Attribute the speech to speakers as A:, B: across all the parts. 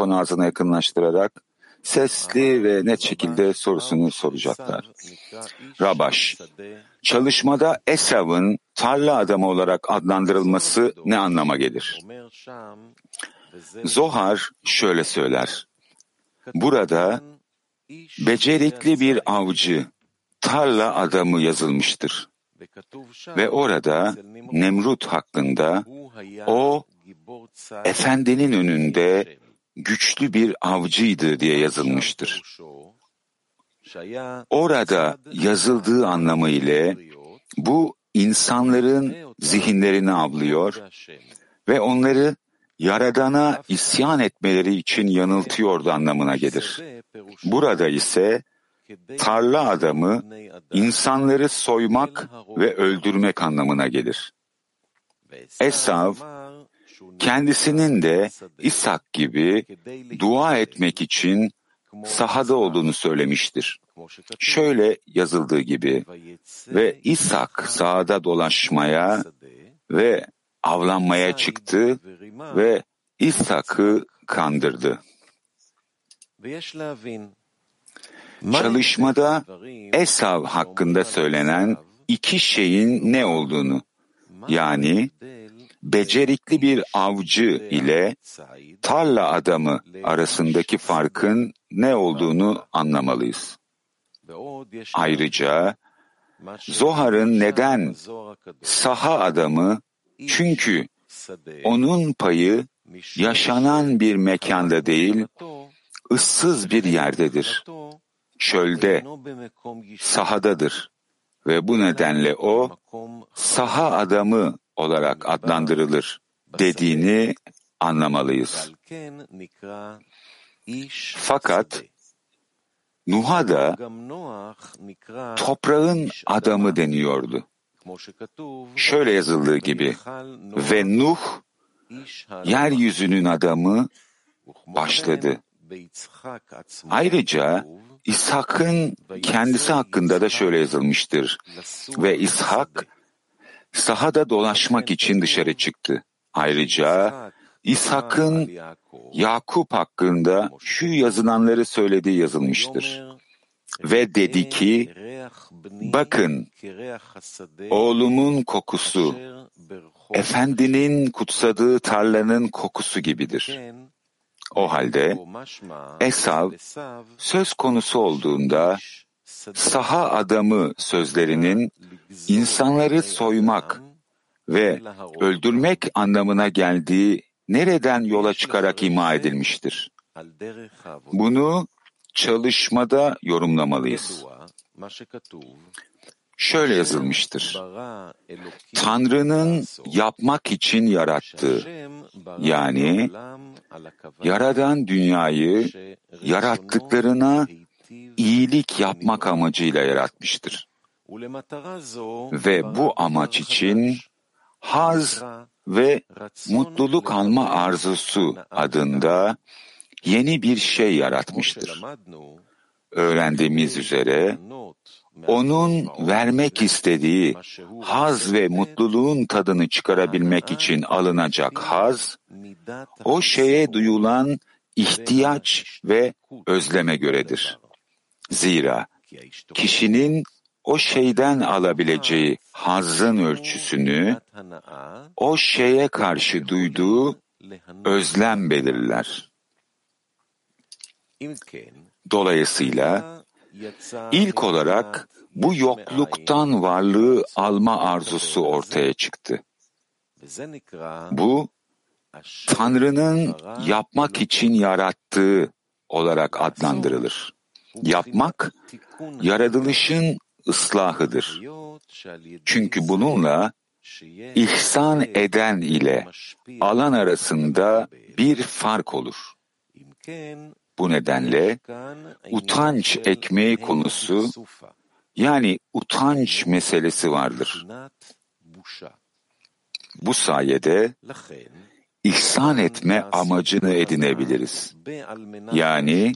A: mikrofonu ağzına yakınlaştırarak sesli ve net şekilde sorusunu soracaklar. Rabaş, çalışmada Esav'ın tarla adamı olarak adlandırılması ne anlama gelir? Zohar şöyle söyler. Burada becerikli bir avcı, tarla adamı yazılmıştır. Ve orada Nemrut hakkında o efendinin önünde güçlü bir avcıydı diye yazılmıştır. Orada yazıldığı anlamı ile bu insanların zihinlerini avlıyor ve onları Yaradan'a isyan etmeleri için yanıltıyordu anlamına gelir. Burada ise tarla adamı insanları soymak ve öldürmek anlamına gelir. Esav kendisinin de İshak gibi dua etmek için sahada olduğunu söylemiştir. Şöyle yazıldığı gibi ve İshak sahada dolaşmaya ve avlanmaya çıktı ve İshak'ı kandırdı. Çalışmada Esav hakkında söylenen iki şeyin ne olduğunu, yani becerikli bir avcı ile tarla adamı arasındaki farkın ne olduğunu anlamalıyız. Ayrıca Zohar'ın neden saha adamı çünkü onun payı yaşanan bir mekanda değil, ıssız bir yerdedir. Çölde, sahadadır. Ve bu nedenle o saha adamı olarak adlandırılır dediğini anlamalıyız. Fakat Nuh'a da toprağın adamı deniyordu. Şöyle yazıldığı gibi ve Nuh yeryüzünün adamı başladı. Ayrıca İshak'ın kendisi hakkında da şöyle yazılmıştır. Ve İshak sahada dolaşmak için dışarı çıktı. Ayrıca İshak'ın Yakup hakkında şu yazılanları söylediği yazılmıştır. Ve dedi ki, bakın oğlumun kokusu, efendinin kutsadığı tarlanın kokusu gibidir. O halde Esav söz konusu olduğunda saha adamı sözlerinin insanları soymak ve öldürmek anlamına geldiği nereden yola çıkarak ima edilmiştir? Bunu çalışmada yorumlamalıyız. Şöyle yazılmıştır. Tanrı'nın yapmak için yarattığı, yani Yaradan dünyayı yarattıklarına iyilik yapmak amacıyla yaratmıştır. Ve bu amaç için haz ve mutluluk alma arzusu adında yeni bir şey yaratmıştır. Öğrendiğimiz üzere onun vermek istediği haz ve mutluluğun tadını çıkarabilmek için alınacak haz, o şeye duyulan ihtiyaç ve özleme göredir. Zira kişinin o şeyden alabileceği hazın ölçüsünü o şeye karşı duyduğu özlem belirler. Dolayısıyla ilk olarak bu yokluktan varlığı alma arzusu ortaya çıktı. Bu Tanrı'nın yapmak için yarattığı olarak adlandırılır. Yapmak, yaratılışın ıslahıdır. Çünkü bununla ihsan eden ile alan arasında bir fark olur. Bu nedenle utanç ekmeği konusu yani utanç meselesi vardır. Bu sayede ihsan etme amacını edinebiliriz. Yani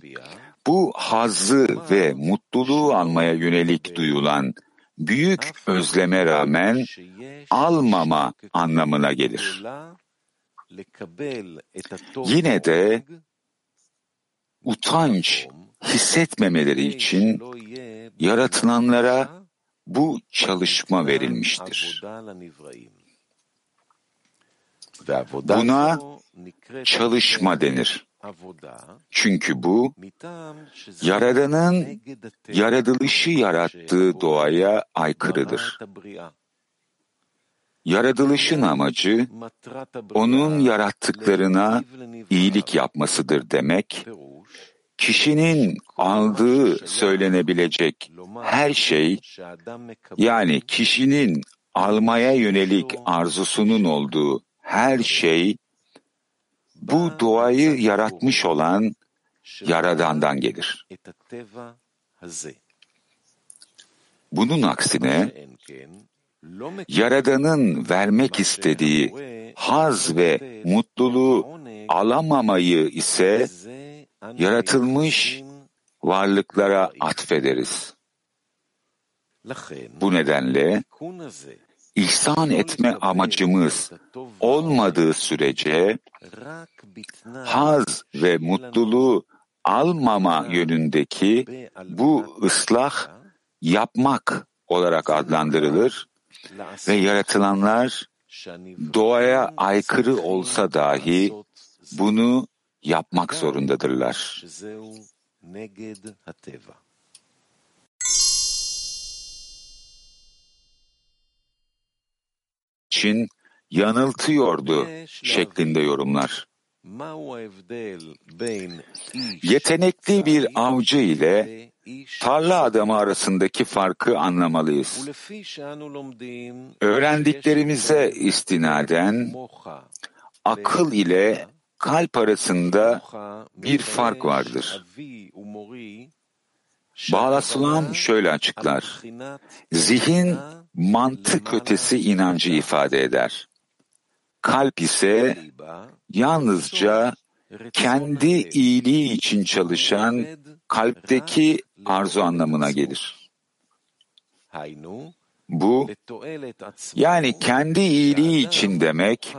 A: bu hazzı ve mutluluğu almaya yönelik duyulan büyük özleme rağmen almama anlamına gelir. Yine de utanç hissetmemeleri için yaratılanlara bu çalışma verilmiştir. Buna çalışma denir. Çünkü bu, Yaradan'ın yaratılışı yarattığı doğaya aykırıdır. Yaratılışın amacı, onun yarattıklarına iyilik yapmasıdır demek, kişinin aldığı söylenebilecek her şey, yani kişinin almaya yönelik arzusunun olduğu her şey, bu doğayı yaratmış olan Yaradan'dan gelir. Bunun aksine, Yaradan'ın vermek istediği haz ve mutluluğu alamamayı ise yaratılmış varlıklara atfederiz. Bu nedenle ihsan etme amacımız olmadığı sürece haz ve mutluluğu almama yönündeki bu ıslah yapmak olarak adlandırılır ve yaratılanlar doğaya aykırı olsa dahi bunu yapmak zorundadırlar. İçin yanıltıyordu şeklinde yorumlar. Yetenekli bir avcı ile tarla adamı arasındaki farkı anlamalıyız. Öğrendiklerimize istinaden akıl ile kalp arasında bir fark vardır. Bağlasılam şöyle açıklar. Zihin mantık ötesi inancı ifade eder. Kalp ise yalnızca kendi iyiliği için çalışan kalpteki arzu anlamına gelir. Bu, yani kendi iyiliği için demek,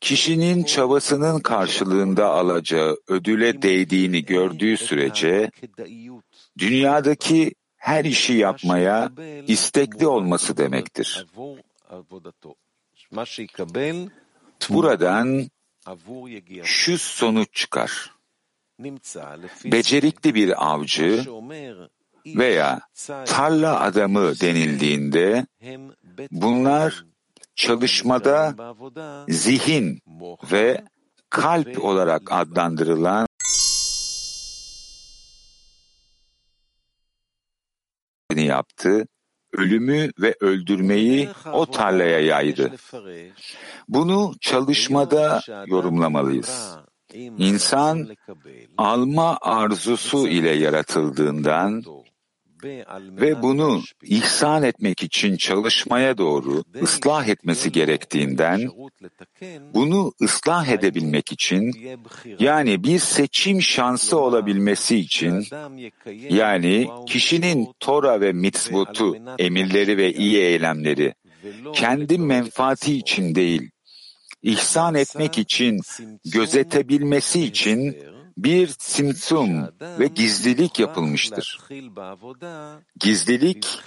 A: kişinin çabasının karşılığında alacağı ödüle değdiğini gördüğü sürece, dünyadaki her işi yapmaya istekli olması demektir. Buradan şu sonuç çıkar. Becerikli bir avcı veya tarla adamı denildiğinde bunlar çalışmada zihin ve kalp olarak adlandırılan yaptı, ölümü ve öldürmeyi o tarlaya yaydı. Bunu çalışmada yorumlamalıyız. İnsan alma arzusu ile yaratıldığından ve bunu ihsan etmek için çalışmaya doğru ıslah etmesi gerektiğinden, bunu ıslah edebilmek için, yani bir seçim şansı olabilmesi için, yani kişinin Tora ve mitzvotu, emirleri ve iyi eylemleri, kendi menfaati için değil, ihsan etmek için, gözetebilmesi için bir simsum ve gizlilik yapılmıştır. Gizlilik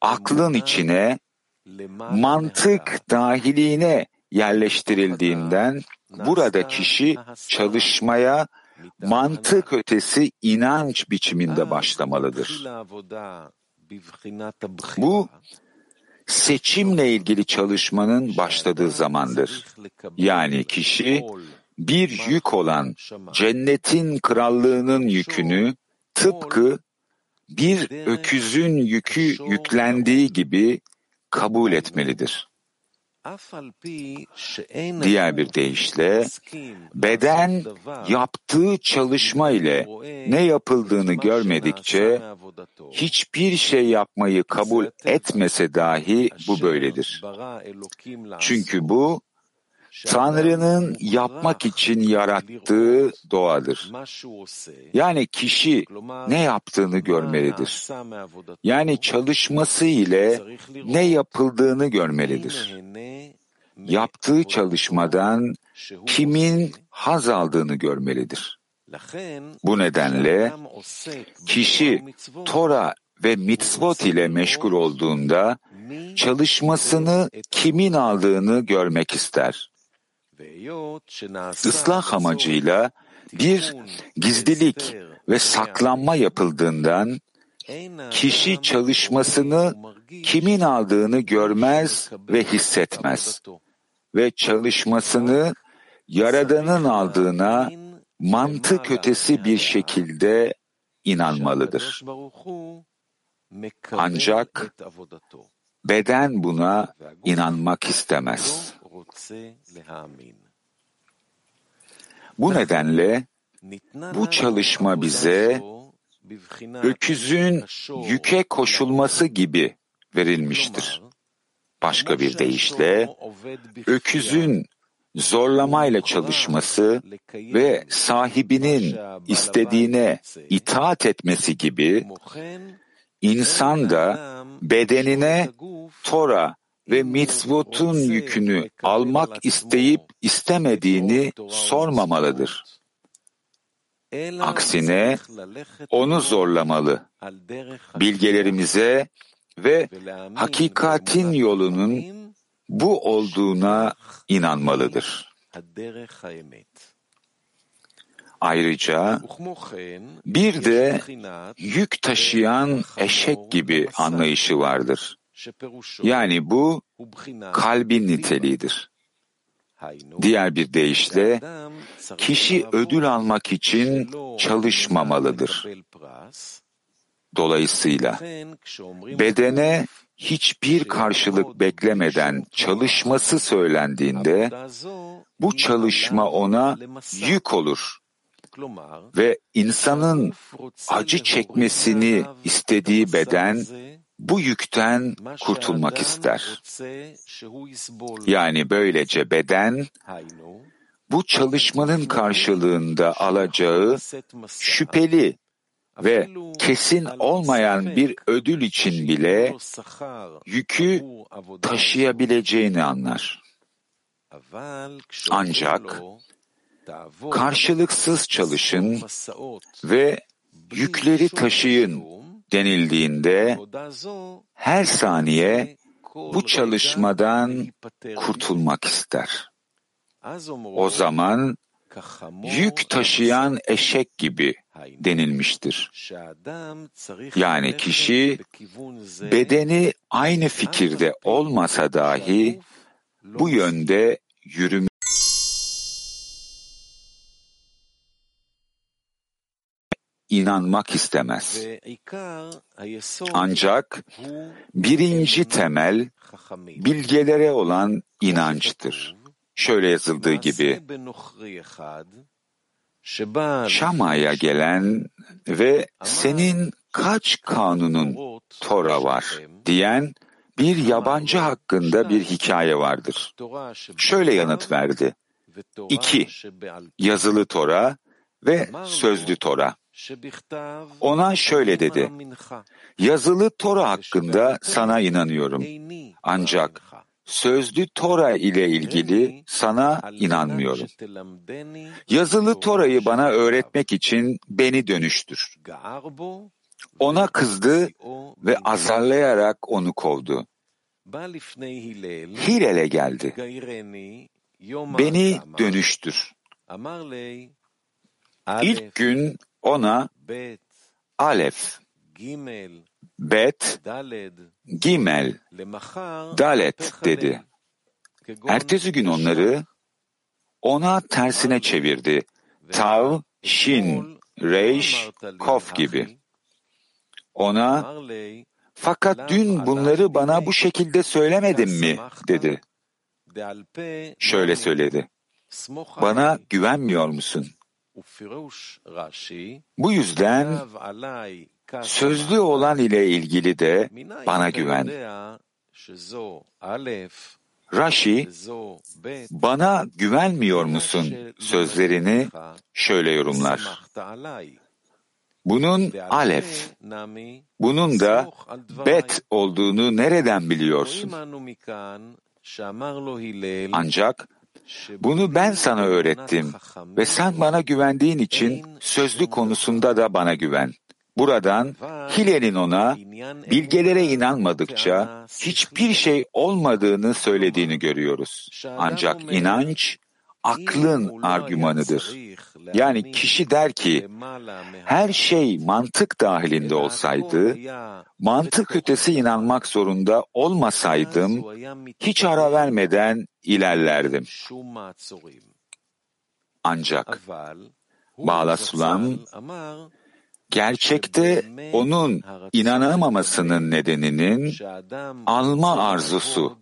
A: aklın içine, mantık dahiliğine yerleştirildiğinden burada kişi çalışmaya mantık ötesi inanç biçiminde başlamalıdır. Bu seçimle ilgili çalışmanın başladığı zamandır. Yani kişi bir yük olan cennetin krallığının yükünü tıpkı bir öküzün yükü yüklendiği gibi kabul etmelidir. Diğer bir deyişle, beden yaptığı çalışma ile ne yapıldığını görmedikçe hiçbir şey yapmayı kabul etmese dahi bu böyledir. Çünkü bu Tanrı'nın yapmak için yarattığı doğadır. Yani kişi ne yaptığını görmelidir. Yani çalışması ile ne yapıldığını görmelidir. Yaptığı çalışmadan kimin haz aldığını görmelidir. Bu nedenle kişi Tora ve mitzvot ile meşgul olduğunda çalışmasını kimin aldığını görmek ister. Islah amacıyla bir gizlilik ve saklanma yapıldığından kişi çalışmasını kimin aldığını görmez ve hissetmez ve çalışmasını Yaradan'ın aldığına mantık ötesi bir şekilde inanmalıdır. Ancak beden buna inanmak istemez. Bu nedenle bu çalışma bize öküzün yüke koşulması gibi verilmiştir. Başka bir deyişle öküzün zorlamayla çalışması ve sahibinin istediğine itaat etmesi gibi insan da bedenine Tora ve mitzvotun yükünü almak isteyip istemediğini sormamalıdır. Aksine onu zorlamalı. Bilgelerimize ve hakikatin yolunun bu olduğuna inanmalıdır. Ayrıca bir de yük taşıyan eşek gibi anlayışı vardır. Yani bu kalbin niteliğidir. Diğer bir deyişle kişi ödül almak için çalışmamalıdır. Dolayısıyla bedene hiçbir karşılık beklemeden çalışması söylendiğinde bu çalışma ona yük olur ve insanın acı çekmesini istediği beden bu yükten kurtulmak ister. Yani böylece beden bu çalışmanın karşılığında alacağı şüpheli ve kesin olmayan bir ödül için bile yükü taşıyabileceğini anlar. Ancak karşılıksız çalışın ve yükleri taşıyın denildiğinde her saniye bu çalışmadan kurtulmak ister. O zaman yük taşıyan eşek gibi denilmiştir. Yani kişi bedeni aynı fikirde olmasa dahi bu yönde yürüme inanmak istemez. Ancak birinci temel bilgelere olan inançtır. Şöyle yazıldığı gibi Şama'ya gelen ve senin kaç kanunun Tora var diyen bir yabancı hakkında bir hikaye vardır. Şöyle yanıt verdi. İki, yazılı Tora ve sözlü Tora. Ona şöyle dedi. Yazılı Tora hakkında sana inanıyorum. Ancak sözlü Tora ile ilgili sana inanmıyorum. Yazılı Tora'yı bana öğretmek için beni dönüştür. Ona kızdı ve azarlayarak onu kovdu. Hilel'e geldi. Beni dönüştür. İlk gün ona Alef, Bet, Gimel, Dalet dedi. Ertesi gün onları ona tersine çevirdi. Tav, Shin, Reish, Kof gibi. Ona fakat dün bunları bana bu şekilde söylemedin mi dedi. Şöyle söyledi. Bana güvenmiyor musun? Bu yüzden sözlü olan ile ilgili de bana güven. Rashi, bana güvenmiyor musun sözlerini şöyle yorumlar. Bunun alef, bunun da bet olduğunu nereden biliyorsun? Ancak Bunu ben sana öğrettim ve sen bana güvendiğin için sözlü konusunda da bana güven. Buradan Hile'nin ona bilgelere inanmadıkça hiçbir şey olmadığını söylediğini görüyoruz. Ancak inanç aklın argümanıdır. Yani kişi der ki her şey mantık dahilinde olsaydı, mantık ötesi inanmak zorunda olmasaydım hiç ara vermeden ilerlerdim. Ancak Bağla Sulam gerçekte onun inanamamasının nedeninin alma arzusu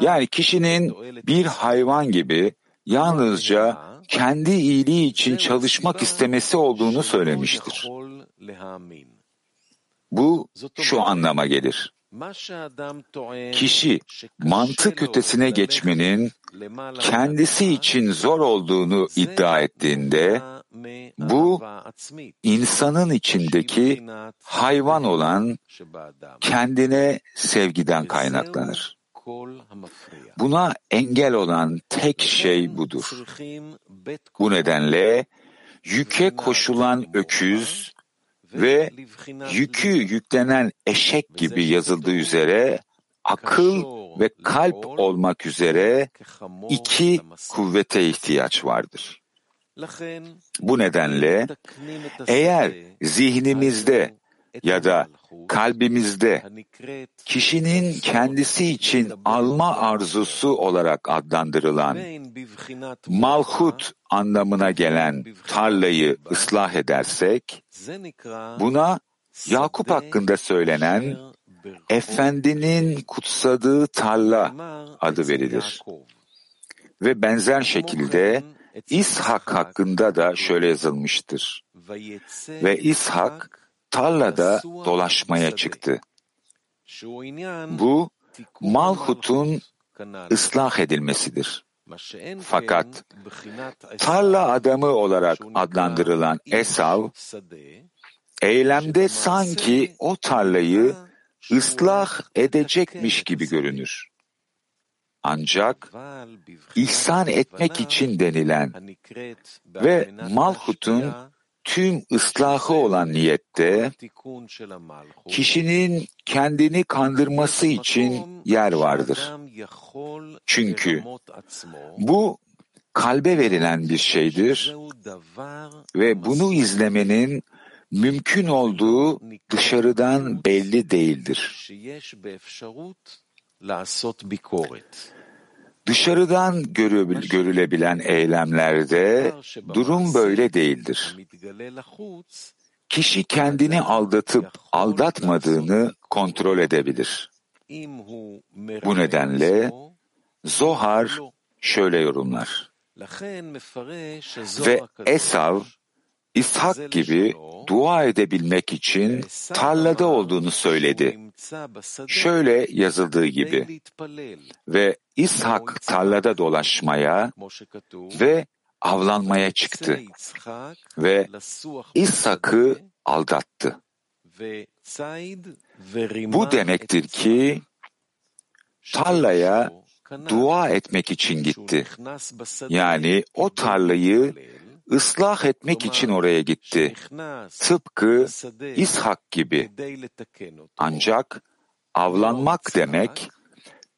A: yani kişinin bir hayvan gibi yalnızca kendi iyiliği için çalışmak istemesi olduğunu söylemiştir. Bu şu anlama gelir. Kişi mantık ötesine geçmenin kendisi için zor olduğunu iddia ettiğinde bu insanın içindeki hayvan olan kendine sevgiden kaynaklanır. Buna engel olan tek şey budur. Bu nedenle yüke koşulan öküz ve yükü yüklenen eşek gibi yazıldığı üzere akıl ve kalp olmak üzere iki kuvvete ihtiyaç vardır. Bu nedenle eğer zihnimizde ya da kalbimizde kişinin kendisi için alma arzusu olarak adlandırılan malhut anlamına gelen tarlayı ıslah edersek, buna Yakup hakkında söylenen Efendinin kutsadığı tarla adı verilir. Ve benzer şekilde İshak hakkında da şöyle yazılmıştır. Ve İshak tarlada dolaşmaya çıktı. Bu Malhut'un ıslah edilmesidir. Fakat tarla adamı olarak adlandırılan Esav, eylemde sanki o tarlayı ıslah edecekmiş gibi görünür. Ancak ihsan etmek için denilen ve Malhut'un tüm ıslahı olan niyette kişinin kendini kandırması için yer vardır. Çünkü bu kalbe verilen bir şeydir ve bunu izlemenin mümkün olduğu dışarıdan belli değildir. Dışarıdan görülebilen eylemlerde durum böyle değildir. Kişi kendini aldatıp aldatmadığını kontrol edebilir. Bu nedenle Zohar şöyle yorumlar. Ve Esav, İshak gibi dua edebilmek için tarlada olduğunu söyledi. Şöyle yazıldığı gibi ve İshak tarlada dolaşmaya ve avlanmaya çıktı ve İshak'ı aldattı. Bu demektir ki tarlaya dua etmek için gitti. Yani o tarlayı ıslah etmek için oraya gitti. Tıpkı İshak gibi. Ancak avlanmak demek,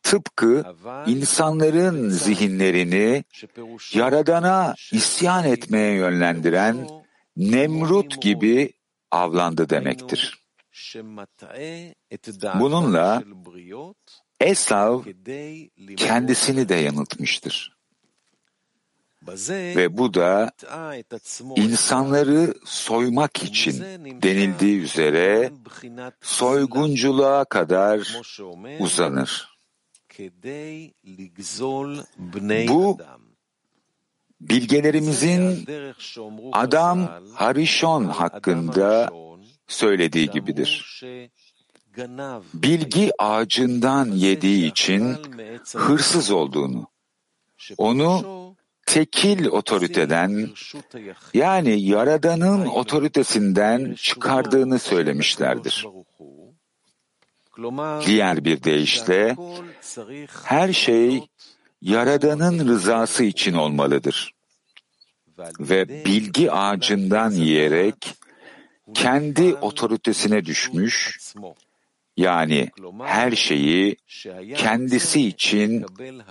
A: tıpkı insanların zihinlerini Yaradan'a isyan etmeye yönlendiren Nemrut gibi avlandı demektir. Bununla Esav kendisini de yanıltmıştır. Ve bu da insanları soymak için denildiği üzere soygunculuğa kadar uzanır. Bu bilgelerimizin Adam Harishon hakkında söylediği gibidir. Bilgi ağacından yediği için hırsız olduğunu, onu tekil otoriteden yani Yaradan'ın otoritesinden çıkardığını söylemişlerdir. Diğer bir deyişle her şey Yaradan'ın rızası için olmalıdır. Ve bilgi ağacından yiyerek kendi otoritesine düşmüş, yani her şeyi kendisi için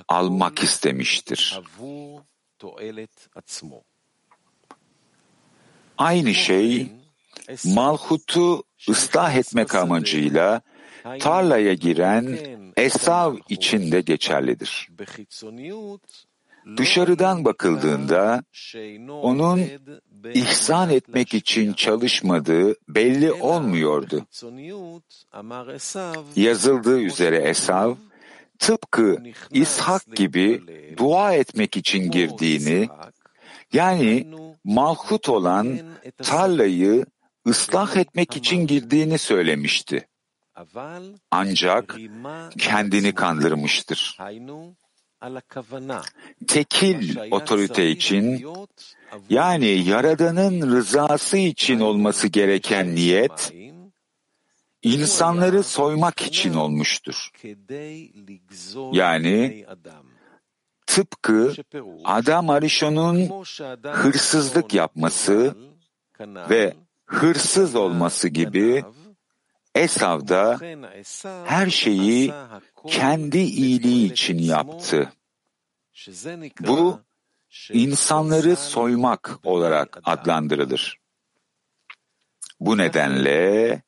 A: almak istemiştir. Aynı şey Malhut'u ıslah etmek amacıyla tarlaya giren Esav için de geçerlidir. Dışarıdan bakıldığında onun ihsan etmek için çalışmadığı belli olmuyordu. Yazıldığı üzere Esav, tıpkı İshak gibi dua etmek için girdiğini, yani malhut olan tarlayı ıslah etmek için girdiğini söylemişti. Ancak kendini kandırmıştır. Tekil otorite için, yani Yaradan'ın rızası için olması gereken niyet, insanları soymak için olmuştur. Yani tıpkı Adam Arishon'un hırsızlık yapması ve hırsız olması gibi Esav da her şeyi kendi iyiliği için yaptı. Bu insanları soymak olarak adlandırılır. Bu nedenle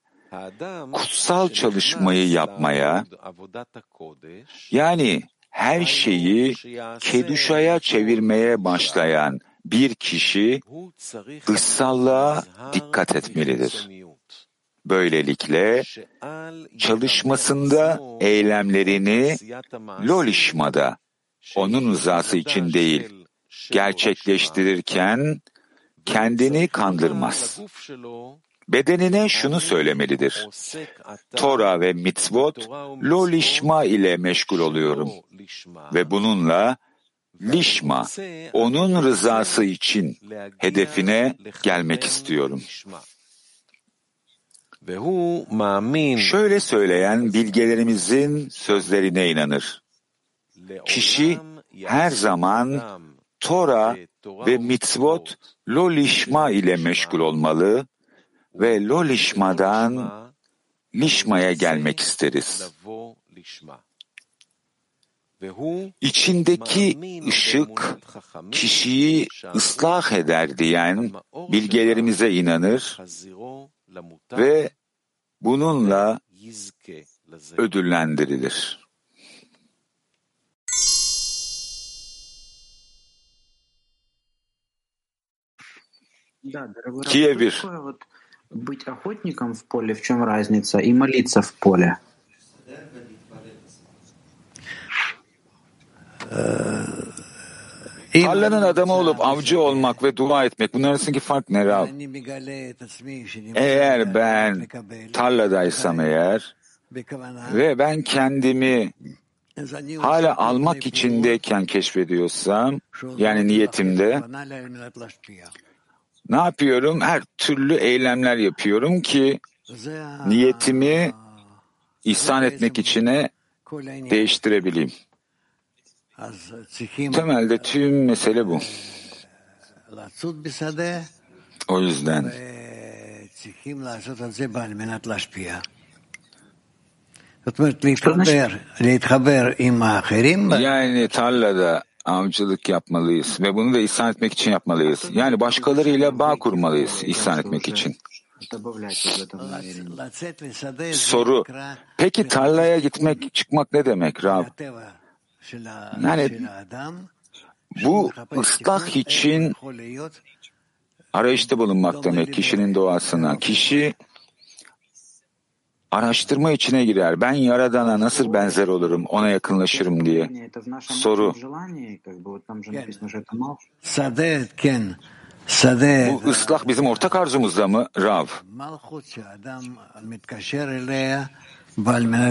A: kutsal çalışmayı yapmaya, yani her şeyi keduşaya çevirmeye başlayan bir kişi ıssallığa dikkat etmelidir. Böylelikle çalışmasında eylemlerini lolişmada, onun rızası için değil, gerçekleştirirken kendini kandırmaz. Bedenine şunu söylemelidir. Tora ve mitzvot lolişma ile meşgul oluyorum. ve bununla lişma, onun rızası için hedefine gelmek istiyorum. Şöyle söyleyen bilgelerimizin sözlerine inanır. Kişi her zaman Tora ve mitzvot lolişma ile meşgul olmalı ve lo lişmadan lişmaya gelmek isteriz. İçindeki ışık kişiyi ıslah eder diyen bilgelerimize inanır ve bununla ödüllendirilir.
B: Kiev 1 Быть охотником в поле, в чем разница, и молиться в поле?
A: Tarlanın adamı olup avcı olmak ve dua etmek bunların arasındaki fark ne Rab? Eğer ben tarladaysam eğer ve ben kendimi hala almak içindeyken keşfediyorsam yani niyetimde ne yapıyorum? Her türlü eylemler yapıyorum ki niyetimi ihsan etmek içine değiştirebileyim. Temelde tüm mesele bu. O yüzden yani tarlada avcılık yapmalıyız ve bunu da ihsan etmek için yapmalıyız. Yani başkalarıyla bağ kurmalıyız ihsan etmek için. Soru, peki tarlaya gitmek, çıkmak ne demek Rab? Yani bu ıslah için arayışta bulunmak demek kişinin doğasına. Kişi araştırma içine girer. Ben Yaradan'a nasıl benzer olurum, ona yakınlaşırım diye. Soru. Bu ıslah bizim ortak arzumuzda mı Rav?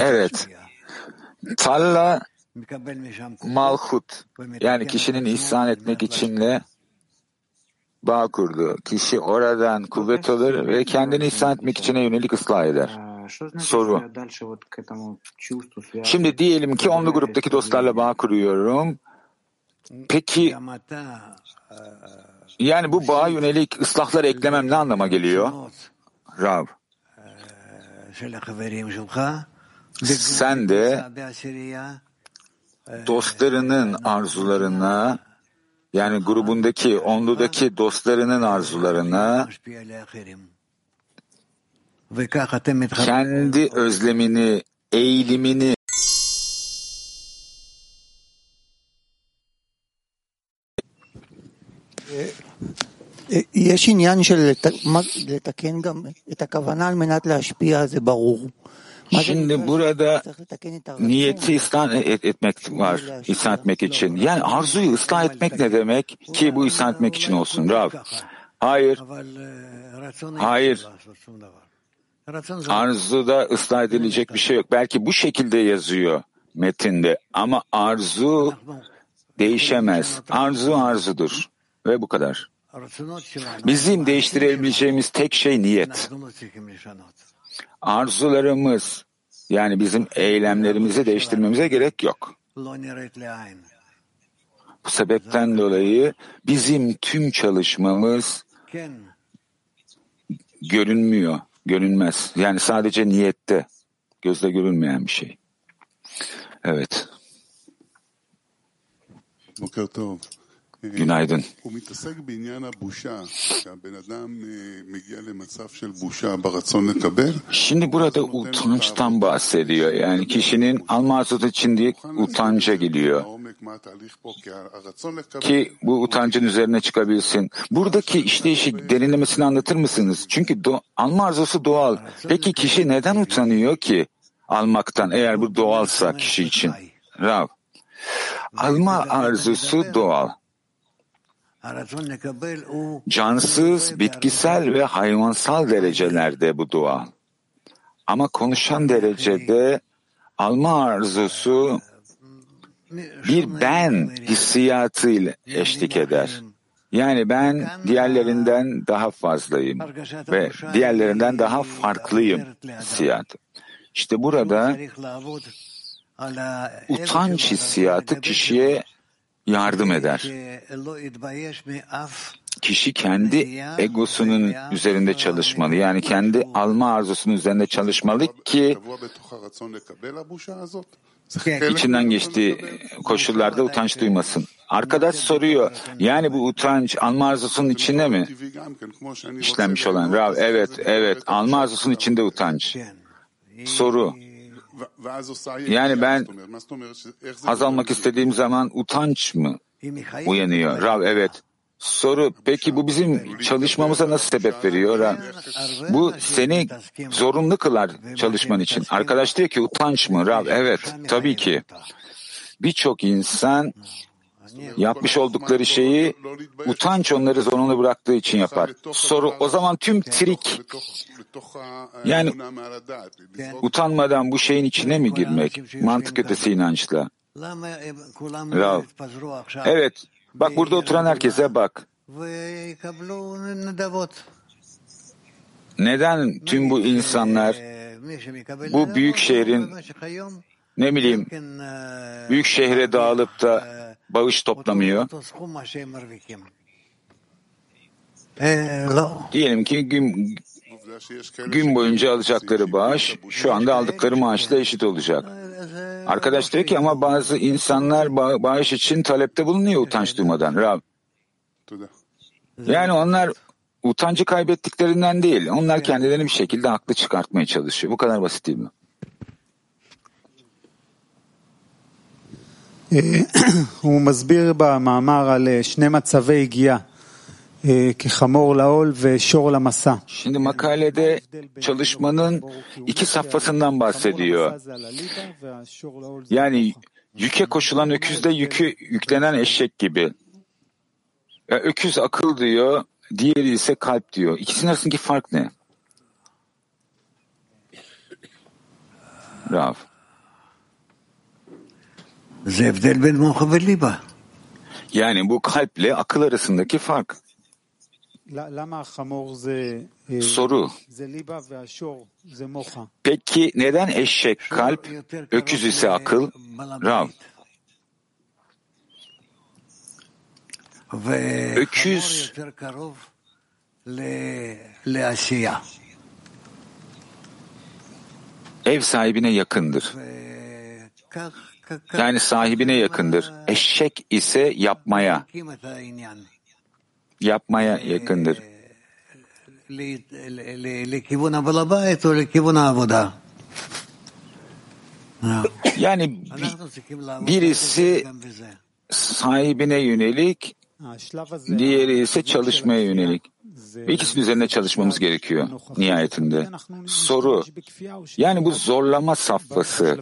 A: Evet. Talla malhut yani kişinin ihsan etmek içinle bağ kurdu. Kişi oradan kuvvet alır ve kendini ihsan etmek içine yönelik ıslah eder. Soru. Şimdi diyelim ki onlu gruptaki dostlarla bağ kuruyorum Peki yani bu bağa yönelik ıslahlar eklemem ne anlama geliyor? Rav. Sen de dostlarının arzularına yani grubundaki, onludaki dostlarının arzularına kendi özlemini, eğilimini
C: יש עניין של לתקן גם את הכוונה על מנת להשפיע, זה ברור.
A: Şimdi burada niyeti ıslah et, etmek var, ıslah etmek için. Yani arzuyu ıslah etmek ne demek ki bu ıslah etmek için olsun Rav? Hayır, hayır. Arzuda ıslah edilecek bir şey yok. Belki bu şekilde yazıyor metinde ama arzu değişemez. Arzu arzudur ve bu kadar. Bizim değiştirebileceğimiz tek şey niyet. Arzularımız yani bizim eylemlerimizi değiştirmemize gerek yok. Bu sebepten dolayı bizim tüm çalışmamız görünmüyor, görünmez. Yani sadece niyette, gözle görünmeyen bir şey. Evet. Günaydın. Şimdi burada utançtan bahsediyor. Yani kişinin alma arzusu için değil, utanca geliyor. Ki bu utancın üzerine çıkabilsin. Buradaki işleyişi derinlemesini anlatır mısınız? Çünkü do, alma arzusu doğal. Peki kişi neden utanıyor ki almaktan eğer bu doğalsa kişi için? Rav. Alma arzusu doğal. Cansız, bitkisel ve hayvansal derecelerde bu doğal. Ama konuşan derecede alma arzusu bir ben hissiyatıyla eşlik eder. Yani ben diğerlerinden daha fazlayım ve diğerlerinden daha farklıyım hissiyatı. İşte burada utanç hissiyatı kişiye yardım eder. Kişi kendi egosunun üzerinde çalışmalı. Yani kendi alma arzusunun üzerinde çalışmalı ki içinden geçtiği koşullarda utanç duymasın. Arkadaş soruyor, yani bu utanç alma arzusunun içinde mi? İşlenmiş olan. Rav, evet, evet, alma arzusunun içinde utanç. Soru, yani ben haz almak istediğim zaman utanç mı uyanıyor? Rav evet. Soru peki bu bizim çalışmamıza nasıl sebep veriyor? Bu seni zorunlu kılar çalışman için. Arkadaş diyor ki utanç mı? Rav evet tabii ki. Birçok insan yapmış oldukları şeyi utanç onları zorunlu bıraktığı için yapar. Soru o zaman tüm trik yani utanmadan bu şeyin içine mi girmek? Mantık ötesi inançla. Rav. Evet. Bak burada oturan herkese bak. Neden tüm bu insanlar bu büyük şehrin ne bileyim büyük şehre dağılıp da bağış toplamıyor? Diyelim ki gün, gün boyunca alacakları bağış şu anda aldıkları maaşla eşit olacak. Arkadaş diyor ki ama bazı insanlar bağış için talepte bulunuyor utanç duymadan. Rab. Yani onlar utancı kaybettiklerinden değil. Onlar kendilerini bir şekilde haklı çıkartmaya çalışıyor. Bu kadar basit değil mi?
D: הוא מסביר במאמר על שני מצבי הגייה, כחמור לעול ושור למסע.
A: Şimdi makalede çalışmanın iki safhasından bahsediyor. Yani yüke koşulan öküzde yükü yüklenen eşek gibi. Öküz akıl diyor, diğeri ise kalp diyor. İkisinin arasındaki fark ne? Rav. Yani bu kalple akıl arasındaki fark. Soru. Peki neden eşek kalp, öküz ise akıl? Rav. Öküz ev sahibine yakındır. Yani sahibine yakındır. Eşek ise yapmaya, yapmaya yakındır. Yani birisi sahibine yönelik, diğeri ise çalışmaya yönelik. İkisinin üzerine çalışmamız gerekiyor nihayetinde. Soru, yani bu zorlama safhası,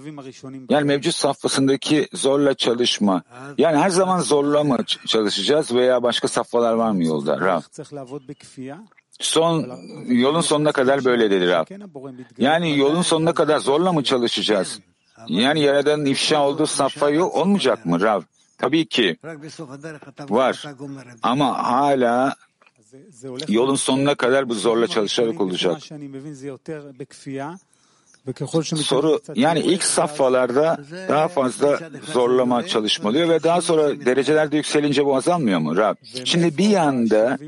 A: yani mevcut safhasındaki zorla çalışma, yani her zaman zorla mı çalışacağız veya başka safhalar var mı yolda? Rav. Son, yolun sonuna kadar böyle dedi Rav. Yani yolun sonuna kadar zorla mı çalışacağız? Yani Yaradan'ın ifşa olduğu safha yok olmayacak mı Rav? Tabii ki var ama hala yolun sonuna kadar bu zorla çalışarak olacak. Soru yani ilk safhalarda daha fazla zorlama çalışmalıyor ve daha sonra derecelerde yükselince bu azalmıyor mu Rab? Şimdi bir yanda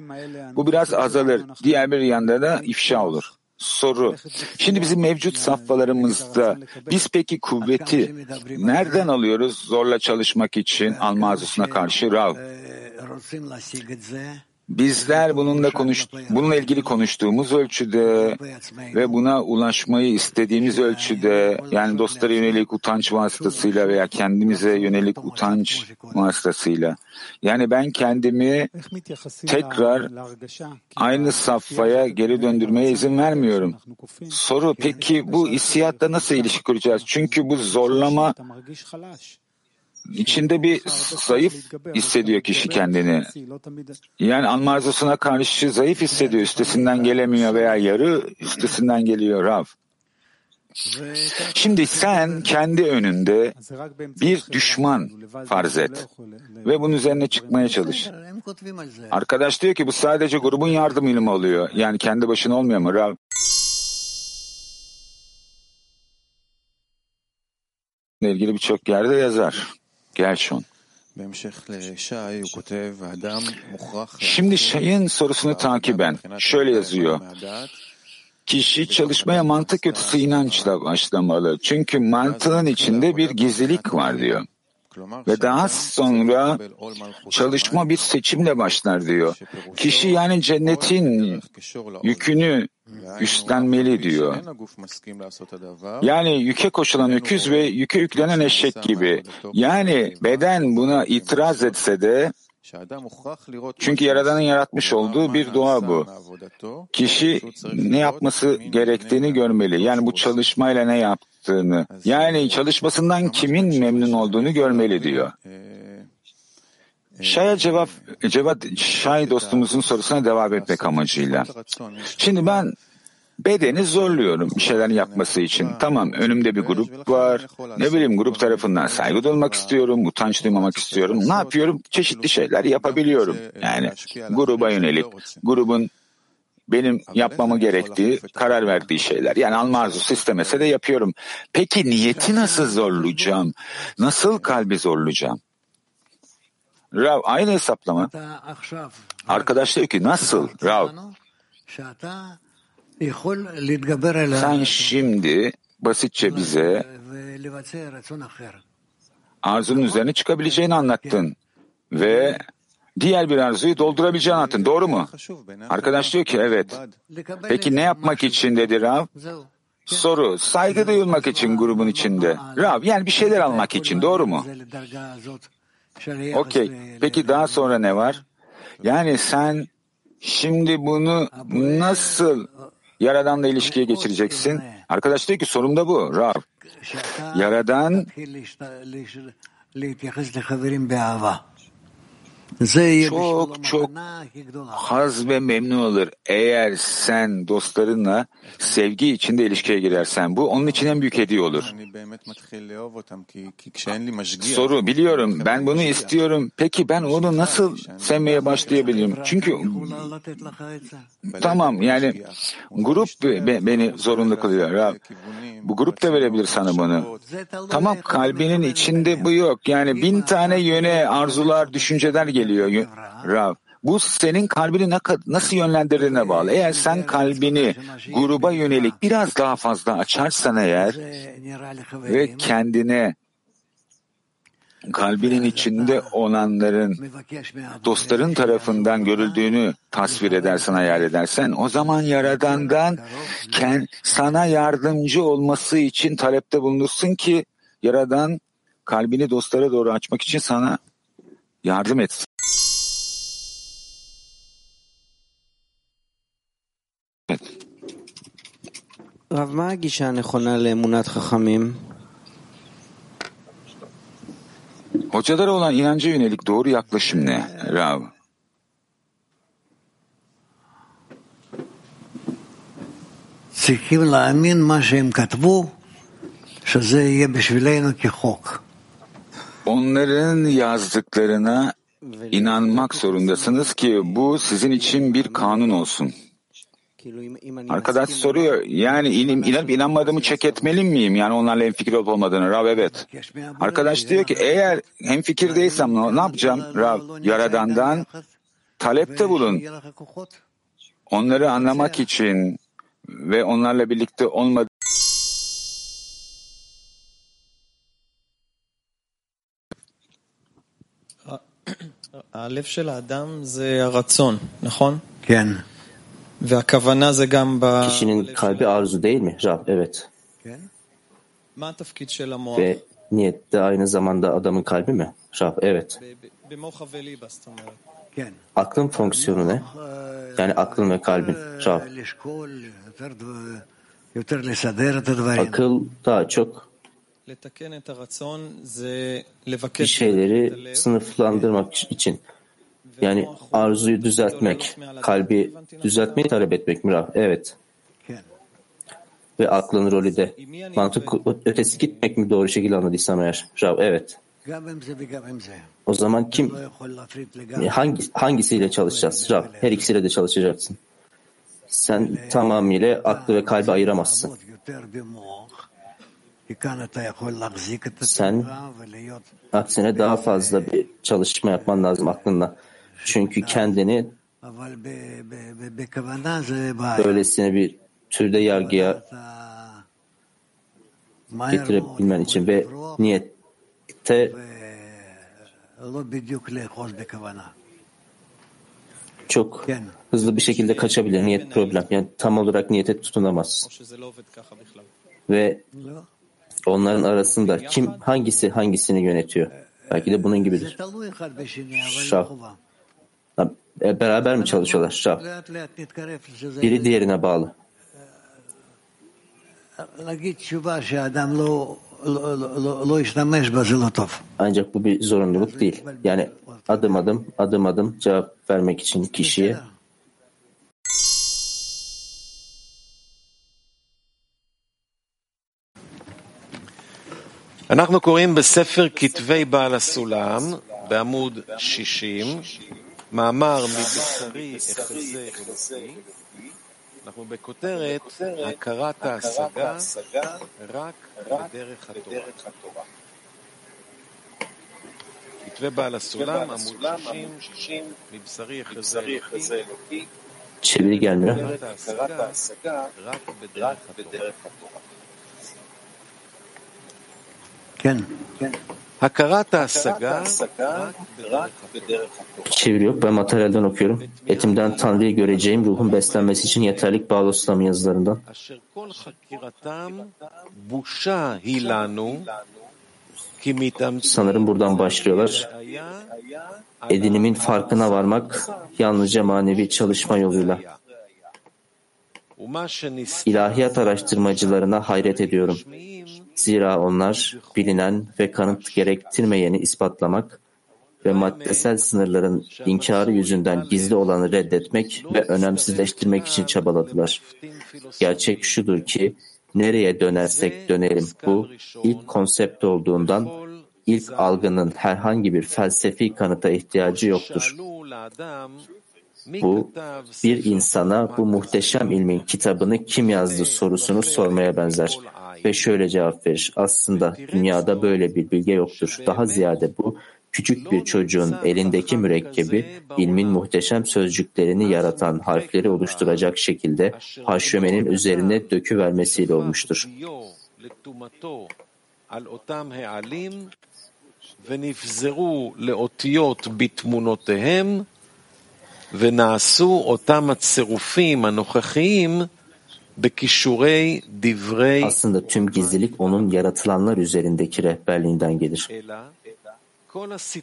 A: bu biraz azalır, diğer bir yanda da ifşa olur. Soru. Şimdi bizim mevcut safhalarımızda biz peki kuvveti nereden alıyoruz zorla çalışmak için alma arzusuna karşı Rav? Bizler bununla konuş, bununla ilgili konuştuğumuz ölçüde ve buna ulaşmayı istediğimiz ölçüde yani dostlara yönelik utanç vasıtasıyla veya kendimize yönelik utanç vasıtasıyla yani ben kendimi tekrar aynı safhaya geri döndürmeye izin vermiyorum. Soru peki bu hissiyatla nasıl ilişki kuracağız? Çünkü bu zorlama içinde bir zayıf hissediyor kişi kendini. Yani arzusuna karşı zayıf hissediyor. Üstesinden gelemiyor veya yarı üstesinden geliyor Rav. Şimdi sen kendi önünde bir düşman farz et ve bunun üzerine çıkmaya çalış. Arkadaş diyor ki bu sadece grubun yardımıyla mı oluyor? Yani kendi başına olmuyor mu Rav? ilgili birçok yerde yazar. Gershon. Şimdi Şay'ın sorusunu takiben şöyle yazıyor. Kişi çalışmaya mantık ötesi inançla başlamalı. Çünkü mantığın içinde bir gizlilik var diyor. Ve daha sonra çalışma bir seçimle başlar diyor. Kişi yani cennetin yükünü üstlenmeli diyor. Yani yüke koşulan öküz ve yüke yüklenen eşek gibi. Yani beden buna itiraz etse de çünkü Yaradan'ın yaratmış olduğu bir doğa bu. Kişi ne yapması gerektiğini görmeli. Yani bu çalışmayla ne yaptığını. Yani çalışmasından kimin memnun olduğunu görmeli diyor. Şaya cevap, cevap Şay dostumuzun sorusuna devam etmek amacıyla. Şimdi ben bedeni zorluyorum bir şeyler yapması için. Tamam önümde bir grup var. Ne bileyim grup tarafından saygı duymak istiyorum, utanç duymamak istiyorum. Ne yapıyorum? Çeşitli şeyler yapabiliyorum. Yani gruba yönelik, grubun benim yapmamı gerektiği, karar verdiği şeyler. Yani alma arzusu istemese de yapıyorum. Peki niyeti nasıl zorlayacağım? Nasıl kalbi zorlayacağım? Rav aynı hesaplama. Arkadaş diyor ki nasıl Rav? Sen şimdi basitçe bize arzunun üzerine çıkabileceğini anlattın ve diğer bir arzuyu doldurabileceğini anlattın. Doğru mu? Arkadaş diyor ki evet. Peki ne yapmak için dedi Rav? Soru, saygı duyulmak için grubun içinde. Rav, yani bir şeyler almak için, doğru mu? Okey. Peki daha sonra ne var? Yani sen şimdi bunu nasıl Yaradan'la ilişkiye geçireceksin? Arkadaş diyor ki sorum da bu. Rav. Yaradan çok çok haz ve memnun olur eğer sen dostlarınla sevgi içinde ilişkiye girersen. Bu onun için en büyük hediye olur. Soru biliyorum ben bunu istiyorum. Peki ben onu nasıl sevmeye başlayabilirim? Çünkü tamam yani grup beni zorunda kılıyor. Bu grup da verebilir sana bunu. Tamam kalbinin içinde bu yok. Yani bin tane yöne arzular, düşünceler geliyor geliyor Rav. Bu senin kalbini nasıl yönlendirdiğine bağlı. Eğer sen kalbini gruba yönelik biraz daha fazla açarsan eğer ve kendine kalbinin içinde olanların dostların tarafından görüldüğünü tasvir edersen, hayal edersen o zaman Yaradan'dan sana yardımcı olması için talepte bulunursun ki Yaradan kalbini dostlara doğru açmak için sana yardım etsin.
E: רב, מה הגישה הנכונה לאמונת חכמים?
A: Hocalara olan inanca yönelik doğru yaklaşım ne Rav?
F: צריכים להאמין מה שהם כתבו, שזה יהיה בשבילנו כחוק.
A: Onların yazdıklarına inanmak zorundasınız ki bu sizin için bir kanun olsun. Arkadaş soruyor yani inim, inanıp inanmadığımı çek etmeli miyim? Yani onlarla hemfikir olup olmadığını. Rav evet. Arkadaş diyor ki eğer hemfikir değilsem ne, yapacağım? Rav Yaradan'dan talepte bulun. Onları anlamak için ve onlarla birlikte olmadığı
G: הלב של האדם זה הרצון, נכון?
F: כן.
G: והכוונה זה גם ב...
H: Kişinin kalbi arzu değil mi? Rab, evet.
G: מה התפקיד של המוח?
H: Ve niyet de aynı zamanda adamın kalbi mi? Rab, evet.
G: במוח וליבה, זאת אומרת.
F: כן.
H: Aklın fonksiyonu ne? Yani aklın ve kalbin. Rab,
F: לשקול יותר דב- יותר לסדר את הדברים.
H: akıl daha çok bir şeyleri sınıflandırmak için yani arzuyu düzeltmek, kalbi düzeltmeyi talep etmek mi? Evet. Ve aklın rolü de mantık ötesi gitmek mi doğru şekilde anladıysam eğer? Rav, evet. O zaman kim hangi hangisiyle çalışacağız? Rav, her ikisiyle de çalışacaksın. Sen tamamıyla aklı ve kalbi ayıramazsın. Sen aksine daha fazla bir çalışma yapman lazım aklında. Çünkü kendini böylesine bir türde yargıya getirebilmen için ve niyette çok hızlı bir şekilde kaçabilir. Niyet problem. Yani tam olarak niyete tutunamaz. Ve Onların arasında kim hangisi hangisini yönetiyor? Belki de bunun gibidir. Şah. Beraber mi çalışıyorlar?
F: Şah.
H: Biri diğerine bağlı. Ancak bu bir zorunluluk değil. Yani adım adım adım adım cevap vermek için kişiye
I: אנחנו קוראים בספר כתבי בעל הסולם, בעמוד 60, מאמר מבשרי אחזה אלוקי. אנחנו בכותרת הכרת ההשגה רק בדרך התורה. כתבי בעל הסולם, עמוד 60, מבשרי אחזה אלוקי. הכרת ההשגה רק בדרך התורה.
H: Çeviri yok. Ben materyalden okuyorum. Etimden Tanrı'yı göreceğim ruhun beslenmesi için yeterlik bağlı İslam yazılarından. Sanırım buradan başlıyorlar. Edinimin farkına varmak yalnızca manevi çalışma yoluyla. İlahiyat araştırmacılarına hayret ediyorum. Zira onlar bilinen ve kanıt gerektirmeyeni ispatlamak ve maddesel sınırların inkarı yüzünden gizli olanı reddetmek ve önemsizleştirmek için çabaladılar. Gerçek şudur ki nereye dönersek dönelim bu ilk konsept olduğundan ilk algının herhangi bir felsefi kanıta ihtiyacı yoktur. Bu bir insana bu muhteşem ilmin kitabını kim yazdı sorusunu sormaya benzer Ve şöyle cevap verir. Aslında dünyada böyle bir bilge yoktur. Daha ziyade bu küçük bir çocuğun elindeki mürekkebi ilmin muhteşem sözcüklerini yaratan harfleri oluşturacak şekilde haşömenin üzerine döküvermesiyle olmuştur.
I: ונפזרו לאותיות בתמונותיהם, ונעשו אותם הצירופים הנוכחיים בכישורי דברי
H: aslında tüm gizlilik onun yaratılanlar üzerindeki rehberliğinden gelir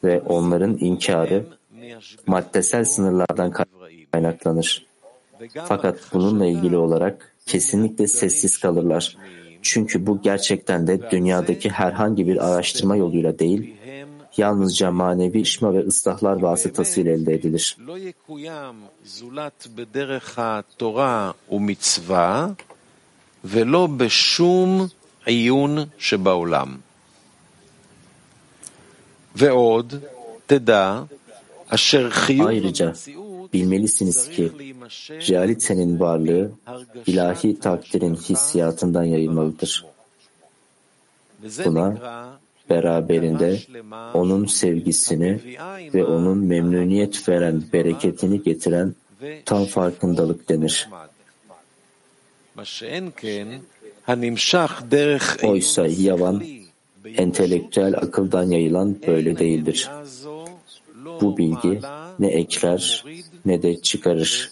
H: ve onların inkarı maddesel sınırlardan kaynaklanır. Fakat bununla ilgili olarak kesinlikle sessiz kalırlar. Çünkü bu gerçekten de dünyadaki herhangi bir araştırma yoluyla değil, yalnızca manevi işma ve ıslahlar vasıtasıyla elde edilir.
I: לא יקוים זולת בדרך התורה ומצווה, ולא בשום עיון שבעולם. ועוד, תדע, אשר חיוב
H: Ayrıca
I: המציאות
H: bilmelisiniz ki
I: צריך להימשך
H: realitenin varlığı ilahi takdirin hissiyatından yayılmalıdır.
I: וזה
H: Buna
I: נקרא
H: beraberinde onun sevgisini ve onun memnuniyet veren bereketini getiren tam farkındalık denir. Oysa yavan, entelektüel akıldan yayılan böyle değildir. Bu bilgi ne ekler ne de çıkarır.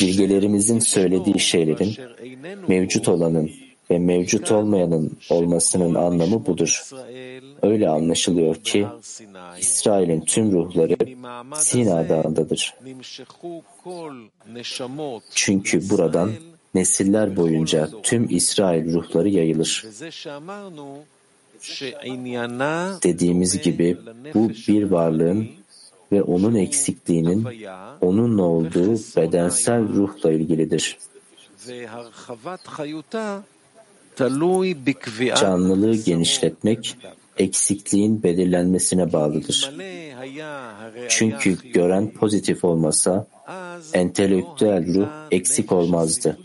H: Bilgelerimizin söylediği şeylerin mevcut olanın ve mevcut olmayanın olmasının anlamı budur. Öyle anlaşılıyor ki İsrail'in tüm ruhları Sina Dağı'ndadır. Çünkü buradan nesiller boyunca tüm İsrail ruhları yayılır. Dediğimiz gibi bu bir varlığın ve onun eksikliğinin onunla olduğu bedensel ruhla ilgilidir. Canlılığı genişletmek eksikliğin belirlenmesine bağlıdır. Çünkü gören pozitif olmasa entelektüel ruh eksik olmazdı.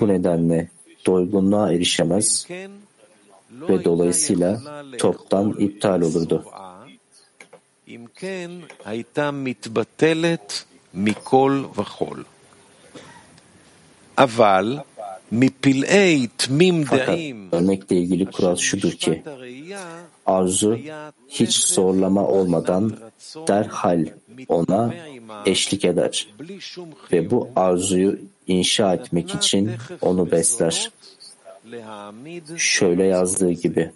H: Bu nedenle doygunluğa erişemez ve dolayısıyla toptan iptal olurdu. Fakat örnekle ilgili kural şudur ki arzu hiç zorlama olmadan derhal ona eşlik eder. ve bu arzuyu inşa etmek için onu besler. Şöyle yazdığı gibi.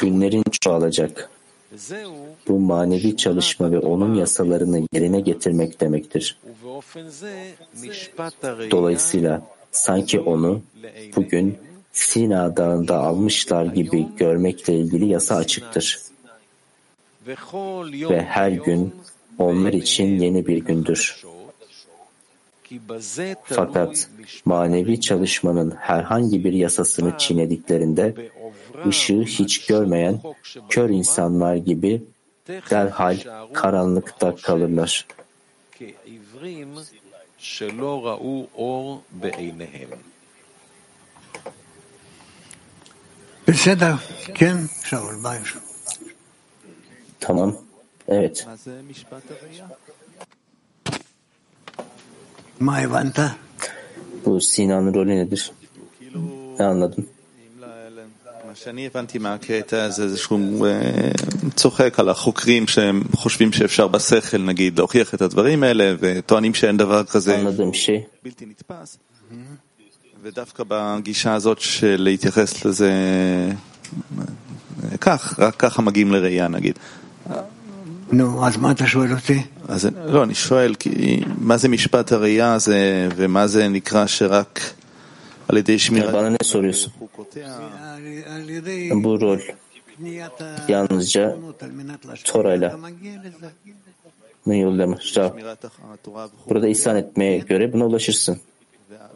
H: Günlerin çoğalacak. Bu manevi çalışma ve onun yasalarını yerine getirmek demektir. Dolayısıyla sanki onu bugün Sina Dağı'nda almışlar gibi görmekle ilgili yasa açıktır. Ve her gün onlar için yeni bir gündür. Fakat manevi çalışmanın herhangi bir yasasını çiğnediklerinde ışığı hiç görmeyen kör insanlar gibi derhal karanlıkta kalırlar. Tamam. Evet. Bu Sina'nın rolü nedir? Ne anladın?
J: צוחק על החוקרים שהם חושבים שאפשר בשכל נגיד להוכיח את הדברים האלה וטוענים שאין דבר כזה
H: Anladığım şey
J: בלתי נתפס ודווקא בגישה הזאת של להתייחס לזה אה, כך, רק ככה מגיעים לראייה נגיד.
F: נו, אז מה אתה שואל אותי?
J: אז לא, אני שואל, כי מה זה משפט הראייה הזה ומה זה נקרא שרק על ידי שמירת
H: bana ne soruyorsun?
J: חוקותיה
F: על על ידי
H: Bu rol
F: קניית
H: yalnızca
F: העקרונות על מנת להשפיע,
H: Torayla.
F: אתה מגיע לזה.
H: ne yollamış? Rav.
J: שמירת התורה וכו'.
H: Burada ihsan etmeye göre buna ulaşırsın.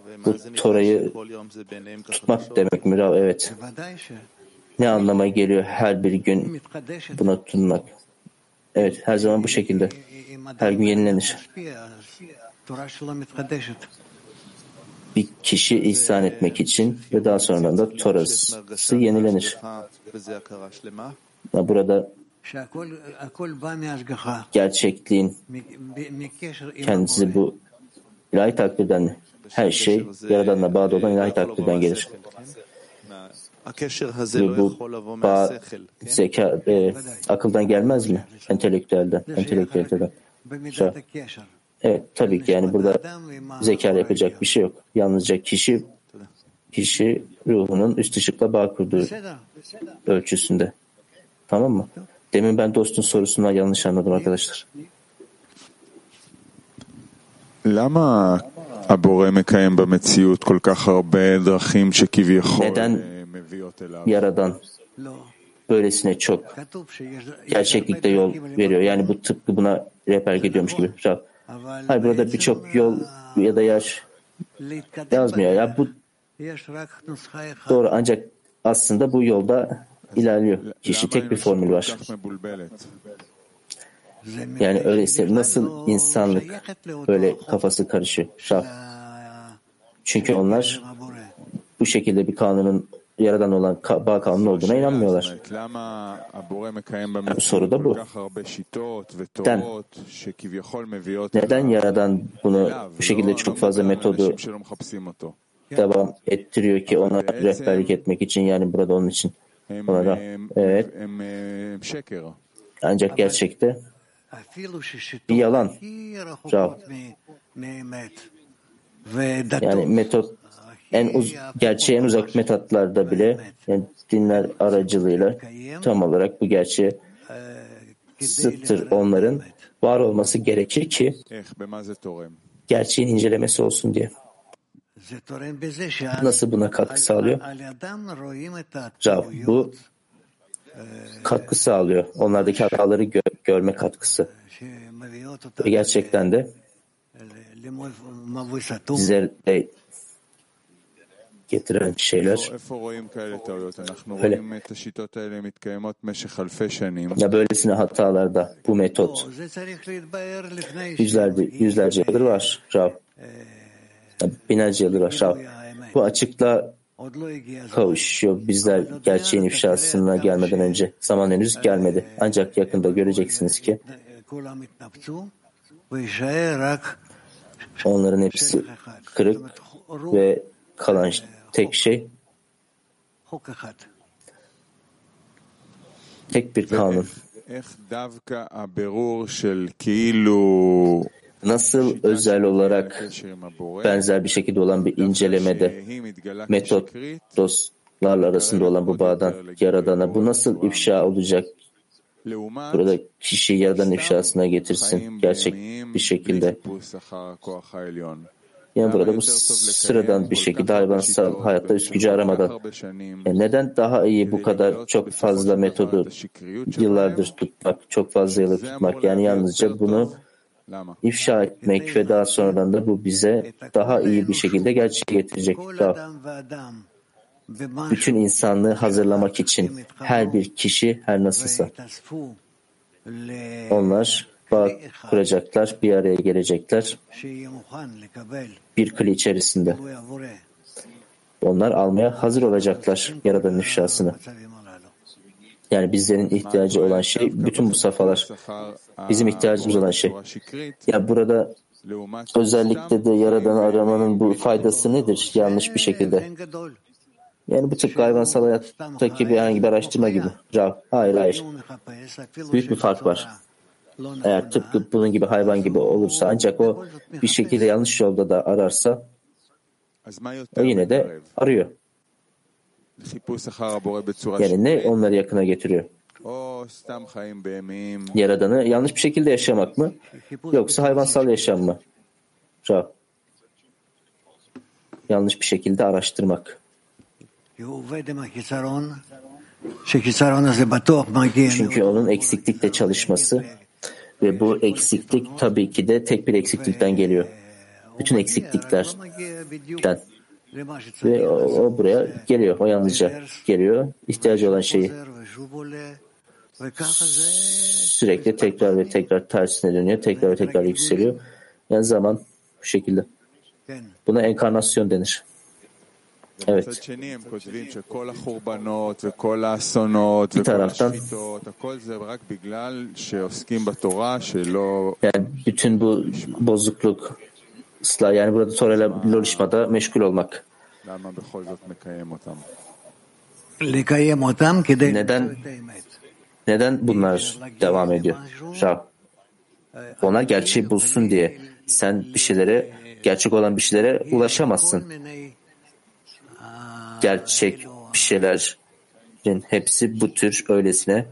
J: ומה זה
H: תורayı
J: מצווה שכל יום זה ביניהם ככה
H: Tutmak demek mi Rav? Evet.
F: בוודאי ש...
H: Ne anlama geliyor her bir
F: היא
H: gün
F: מתחדשת.
H: buna tutunmak? Evet her zaman bu şekilde. Her gün yenilenir. Bir kişi ihsan etmek için ve daha sonra da Torası yenilenir. Burada gerçekliğin kendisi bu ilahi takdirden her şey Yaradan'la bağda olan ilahi takdirden gelir Ve bu bağ, zeka, e, akıldan gelmez mi? Entelektüelden, entelektüelden. Evet tabii ki yani burada zeka yapacak bir şey yok. Yalnızca kişi kişi ruhunun üst ışıkla bağ kurduğu ölçüsünde. Tamam mı? Demin ben dostun sorusundan yanlış anladım arkadaşlar.
K: למה הבורא מקיים במציאות כל כך הרבה דרכים שכביכול
H: Neden
K: מביאות אליו?
H: Yaradan böylesine çok gerçeklikte yol veriyor. Yani bu tıpkı buna rehber gidiyormuş gibi. Hayır burada birçok yol ya da yer yazmıyor. Ya bu doğru ancak aslında bu yolda ilerliyor. Kişi tek bir formül var. Yani öyleyse nasıl insanlık böyle kafası karışıyor? Çünkü onlar bu şekilde bir kanunun yaradan olan bağ kanunu olduğuna inanmıyorlar. Soru da bu. Neden, neden yaradan bunu bu şekilde çok fazla metodu devam ettiriyor ki ona rehberlik etmek için yani burada onun için.
K: Onlara
H: evet. ancak gerçekte bir yalan yani metot en uz gerçeğe en uzak metotlarda bile yani dinler aracılığıyla tam olarak bu gerçeği zıttır onların var olması gerekir ki gerçeğin incelemesi olsun diye. Nasıl buna katkı sağlıyor? Rab bu katkı sağlıyor. Onlardaki hataları gö görme katkısı. Ve gerçekten de bizlere getiren şeyler.
K: Öyle.
H: Ya böylesine hatalarda bu metot yüzlerce, yüzlerce yıldır var Rab. Binlerce yıldır var Rab. Bu açıkla kavuşuyor. Bizler gerçeğin ifşasına gelmeden önce zaman henüz gelmedi. Ancak yakında göreceksiniz ki onların hepsi kırık ve kalan tek şey. Tek bir kanun. Nasıl özel olarak benzer bir şekilde olan bir incelemede metot dostlarla arasında olan bu bağdan yaradana bu nasıl ifşa olacak? Burada kişi yaradan ifşasına getirsin. Gerçek bir şekilde. Yani burada bu sıradan bir şekilde hayvansal hayatta üst gücü aramadan e neden daha iyi bu kadar çok fazla metodu yıllardır tutmak, çok fazla yıllar tutmak yani yalnızca bunu ifşa etmek ve daha sonradan da bu bize daha iyi bir şekilde gerçeği getirecek. Daha bütün insanlığı hazırlamak için her bir kişi her nasılsa. onlar bağ kuracaklar, bir araya gelecekler bir kli içerisinde. Onlar almaya hazır olacaklar Yaradan'ın ifşasını. Yani bizlerin ihtiyacı olan şey bütün bu safhalar. Bizim ihtiyacımız olan şey. Ya burada özellikle de Yaradan'ı aramanın bu faydası nedir? Yanlış bir şekilde. Yani bu tıpkı hayvansal hayattaki bir herhangi bir araştırma gibi. Hayır hayır. Büyük bir fark var. Eğer tıpkı bunun gibi hayvan gibi olursa ancak o bir şekilde yanlış yolda da ararsa o yine de arıyor. Yani ne onları yakına getiriyor? Yaradanı yanlış bir şekilde yaşamak mı? Yoksa hayvansal yaşam mı? Rab. Yanlış bir şekilde araştırmak. Çünkü onun eksiklikle çalışması ve bu eksiklik tabii ki de tek bir eksiklikten geliyor. Bütün eksikliklerden. Ve o, o buraya geliyor. O yalnızca geliyor. İhtiyacı olan şeyi sürekli tekrar ve tekrar tersine dönüyor, tekrar ve tekrar yükseliyor. Yani zaman bu şekilde. Buna enkarnasyon denir. Evet.
K: Bir
H: taraftan yani bütün bu bozukluk yani burada Torah ile lolişmada meşgul olmak.
F: Neden
H: neden bunlar devam ediyor? Rab. Onlar gerçeği bulsun diye. Sen bir şeylere, gerçek olan bir şeylere ulaşamazsın gerçek bir şeylerin hepsi bu tür öylesine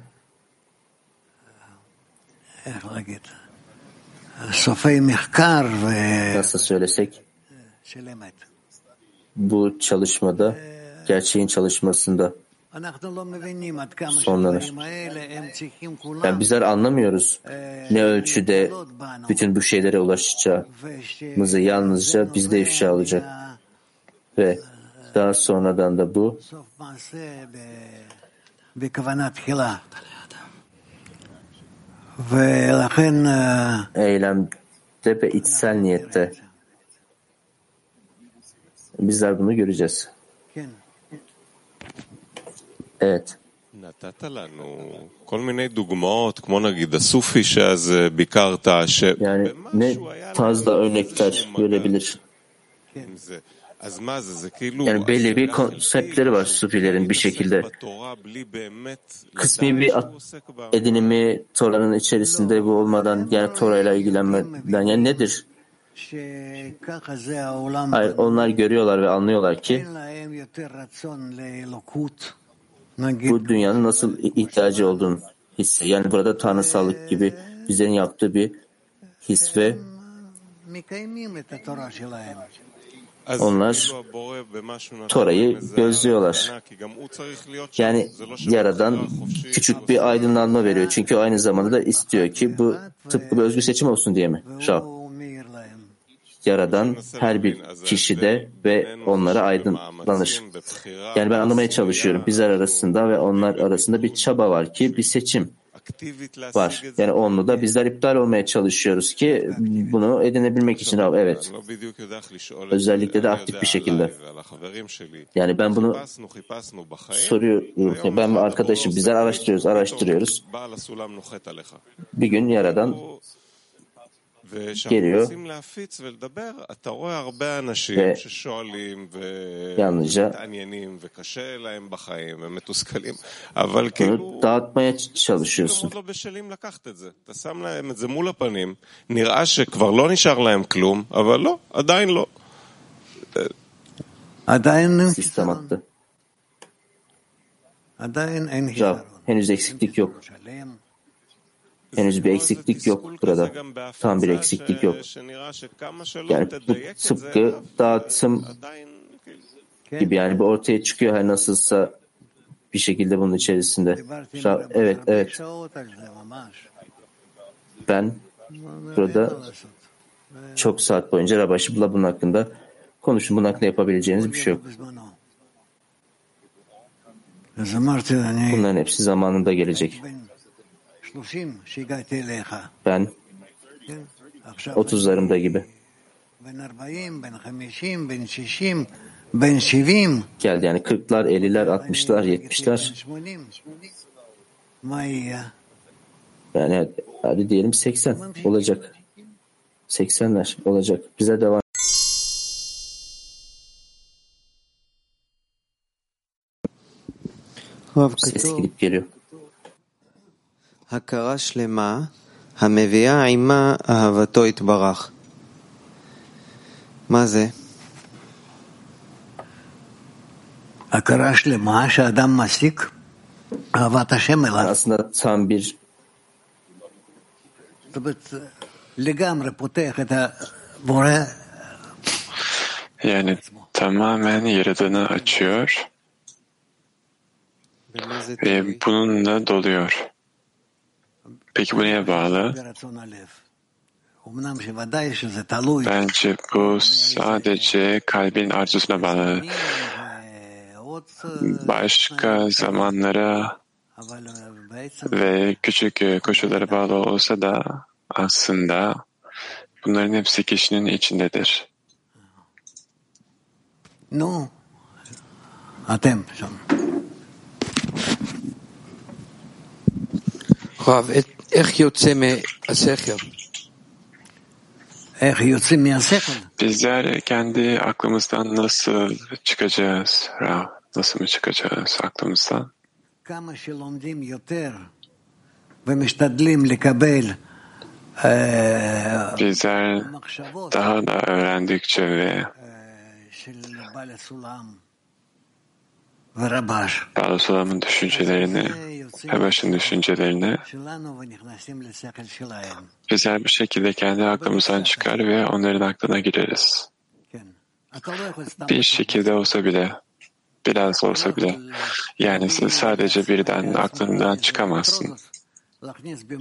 H: nasıl söylesek bu çalışmada gerçeğin çalışmasında sonlanır. Yani bizler anlamıyoruz ne ölçüde bütün bu şeylere ulaşacağımızı yalnızca bizde ifşa olacak. Ve daha sonradan da bu
F: סוף מעשה ב- בכוונה תחילה. ולכן אה,
H: eylemde ve içsel niyette bizler bunu göreceğiz.
F: כן,
H: Evet.
I: נתת לנו כל מיני דוגמאות, כמו נגיד הסופי שאז אה, ביקרת,
H: Yani ne
I: שבמשהו היה
H: tarzda
I: לנו
H: örnekler
I: איזשהו מגע
H: görebilir. Yani belli bir konseptleri var Sufilerin bir şekilde. Kısmi bir edinimi Tora'nın içerisinde bu olmadan yani Tora'yla ilgilenmeden yani nedir? Hayır, onlar görüyorlar ve anlıyorlar ki bu dünyanın nasıl ihtiyacı olduğunu hissi. Yani burada tanrısallık gibi bizlerin yaptığı bir his ve onlar Tora'yı gözlüyorlar. Yani Yaradan küçük bir aydınlanma veriyor. Çünkü aynı zamanda da istiyor ki bu tıpkı bir özgür seçim olsun diye mi?
F: Rab.
H: Yaradan her bir kişide ve onlara aydınlanır. Yani ben anlamaya çalışıyorum. Bizler arasında ve onlar arasında bir çaba var ki bir seçim var. Yani onu da bizler iptal olmaya çalışıyoruz ki bunu edinebilmek için evet. Özellikle de aktif bir şekilde. Yani ben bunu soruyorum. Ben arkadaşım bizler araştırıyoruz, araştırıyoruz. Bir gün Yaradan ו-
I: ששואלים
H: yalnızca
I: ומתעניינים וקשה להם בחיים, הם מתוסכלים, אבל כאילו...
H: bunu dağıtmaya
I: הם
H: çalışıyorsun.
I: עוד לא בשלים לקחת את זה. אתה שם להם את זה מול הפנים, נראה שכבר לא נשאר להם כלום, אבל לא, עדיין לא.
F: עדיין אין
H: Sistem
F: חיסרון.
H: attı.
F: עדיין אין
H: Ya,
F: חיסרון.
H: henüz eksiklik yok. Henüz bir eksiklik yok burada. Tam bir eksiklik yok. Yani bu tıpkı dağıtım gibi yani bir ortaya çıkıyor her nasılsa bir şekilde bunun içerisinde. Evet, evet. Ben burada çok saat boyunca Rabaşib'la bunun hakkında konuşun. Bunun hakkında yapabileceğiniz bir şey yok. Bunların hepsi zamanında gelecek. Ben 30'larımda gibi. Geldi yani 40'lar, 50'ler, 60'lar, 70'ler. Yani hadi diyelim 80 olacak. 80'ler olacak. Bize devam. Ses gidip geliyor.
E: הכרה שלמה המביאה עימה אהבתו יתברך. מה זה?
F: הכרה שלמה שאדם מסיק אהבת השם
H: Yani
F: אליו.
H: aslında tam bir
F: זאת אומרת, לגמרי פותח את הבורא
L: Yani tamamen Yaradan'ı açıyor
E: במה זה
L: ve
E: תלוי?
L: bununla doluyor. Peki bu neye bağlı? Bence bu sadece kalbin arzusuna bağlı. Başka zamanlara ve küçük koşullara bağlı olsa da aslında bunların hepsi kişinin içindedir.
M: No.
F: Atem. Rav, et
L: Bizler kendi aklımızdan nasıl çıkacağız? Rav, nasıl mı çıkacağız aklımızdan? Bizler daha da öğrendikçe ve Parasulam'ın düşüncelerini, Hebeş'in düşüncelerini güzel bir şekilde kendi aklımızdan çıkar ve onların aklına gireriz. Bir şekilde olsa bile, biraz olsa bile, yani sadece birden aklından çıkamazsın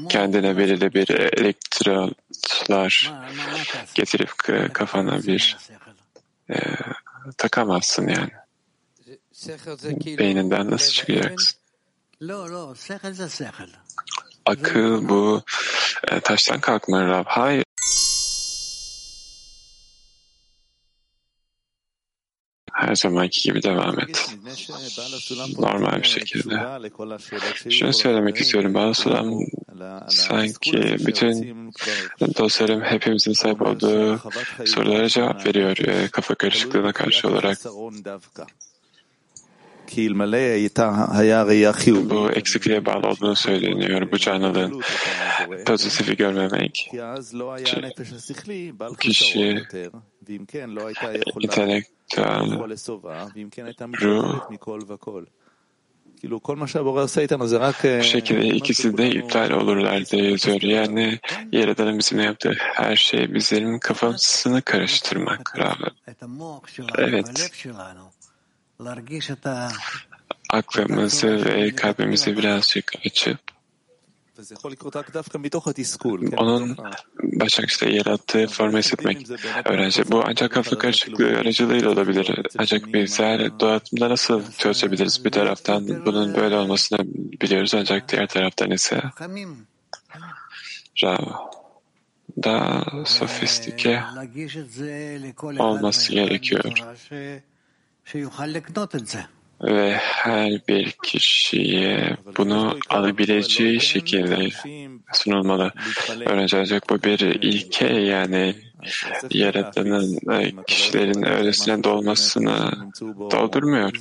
L: kendine belirli bir elektrotlar getirip kafana bir e, takamazsın yani beyninden nasıl çıkacaksın? Akıl bu e, taştan kalkma Rab. Hayır. her zamanki gibi devam et. Normal bir şekilde. Şunu söylemek istiyorum. Bana sulam sanki bütün dostlarım hepimizin sahip olduğu sorulara cevap veriyor e, kafa karışıklığına karşı olarak. Bu eksikliğe bağlı olduğunu söyleniyor bu canlılığın. Pozitifi görmemek kişi
J: intelektüel ruh
L: bu şekilde ikisi de iptal olurlar diye yazıyor. Yani Yaradan'ın bizimle yaptığı her şey bizlerin kafasını karıştırmak. Evet aklımızı ve kalbimizi birazcık açıp onun Başakşehir'de yarattığı formu hissetmek öğrenci. Bu ancak kafa karışıklığı aracılığıyla olabilir. Ancak bizler doğatımda nasıl çözebiliriz? Bir taraftan bunun böyle olmasını biliyoruz ancak diğer taraftan ise daha sofistike olması gerekiyor ve her bir kişiye bunu alabileceği şekilde sunulmalı. Öğrenci ancak bu bir ilke yani yaratılan kişilerin öylesine dolmasını doldurmuyor.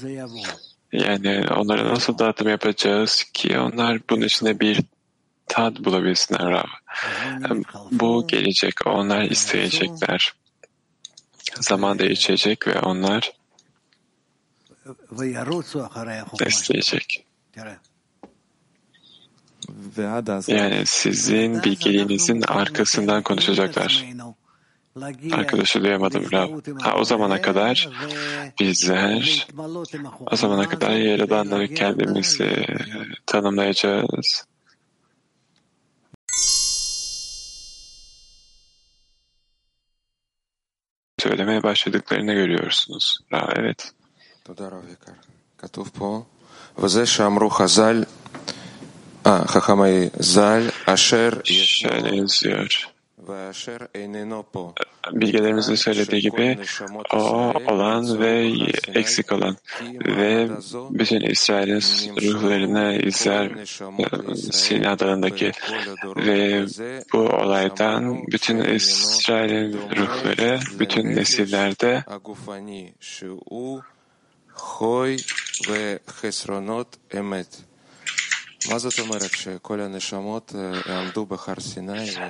L: Yani onlara nasıl dağıtım yapacağız ki onlar bunun içinde bir tat bulabilsinler Bu gelecek, onlar isteyecekler. Zaman değişecek ve onlar
J: besleyecek.
L: Yani sizin bilgeliğinizin arkasından konuşacaklar. Arkadaşı duyamadım Rab. Ha, o zamana kadar bizler o zamana kadar Yaradan'la kendimizi tanımlayacağız. Söylemeye başladıklarını görüyorsunuz. Rab, evet.
N: תודה רב יקר. כתוב פה, וזה שאמרו חז"ל, אה, חכמי ז"ל, אשר
L: Şöyle yazıyor.
N: ואשר איננו פה.
L: Bilgelerimizin söylediği gibi o olan ve eksik olan ve bütün İsrail'in ruhlarına izler e, Sina Dağı'ndaki ve bu olaydan bütün İsrail'in ruhları bütün nesillerde
N: Hoy ve Hesronot Emet.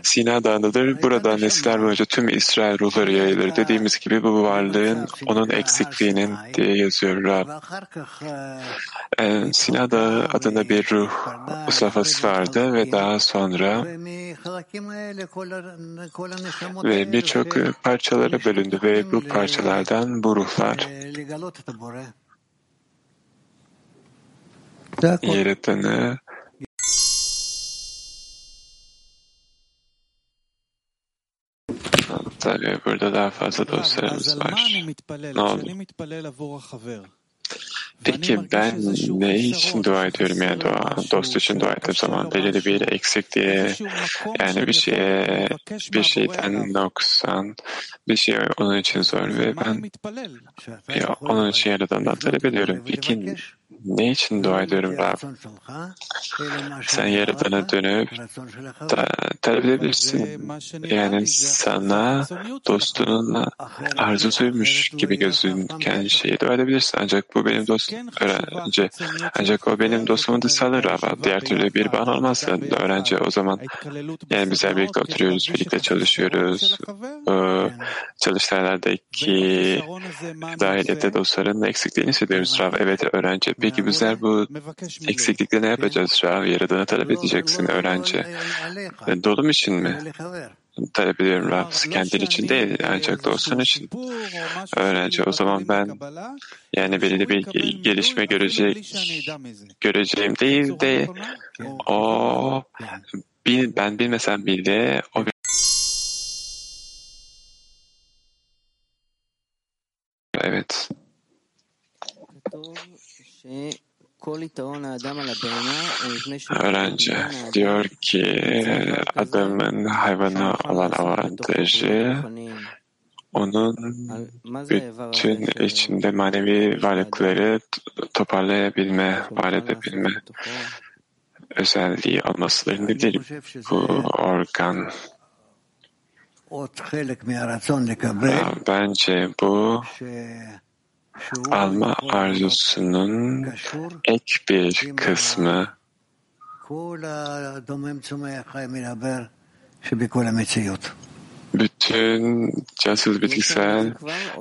L: Sina Dağı'ndadır. Burada nesiller boyunca tüm İsrail ruhları yayılır. Dediğimiz gibi bu varlığın onun eksikliğinin diye yazıyor Rab. Ee, Sina adında bir ruh safhası vardı ve daha sonra ve birçok parçalara bölündü ve bu parçalardan bu ruhlar
F: И это
L: на Tabii burada daha fazla dostlarımız var. Ne oldu? Peki ben ne için dua ediyorum yani dua, dost için dua ettiğim zaman belirli bir eksikliğe yani bir şeye bir şeyden noksan bir şey onun için zor ve ben ya, onun için yaradandan talep ediyorum. Peki ne için dua ediyorum Rab? Sen yaradana dönüp da, talep edebilirsin. Yani sana dostunun arzusuymuş gibi gözüken şeyi dua edebilirsin. Ancak bu benim dost öğrenci. Ancak o benim dostumun dışsalı Rab. Diğer türlü bir bağın olmazsa öğrenci o zaman yani bizler birlikte oturuyoruz, birlikte çalışıyoruz. O çalıştaylardaki dahiliyette dostların eksikliğini hissediyoruz Rav. Evet öğrenci. Peki bizler bu eksiklikle ne yapacağız Rav? Yaradanı talep edeceksin öğrenci. Dolum için mi? Talep ediyorum Rab. Kendin için değil ancak dostun için. Öğrenci o zaman ben yani belirli bir gelişme görecek göreceğim değil de o bil, ben bilmesem bile o Öğrenci diyor ki adamın hayvana olan avantajı onun bütün içinde manevi varlıkları toparlayabilme, var edebilme özelliği olmasıdır. Nedir bu organ? Bence bu alma arzusunun ek bir kısmı bütün cansız bitkisel,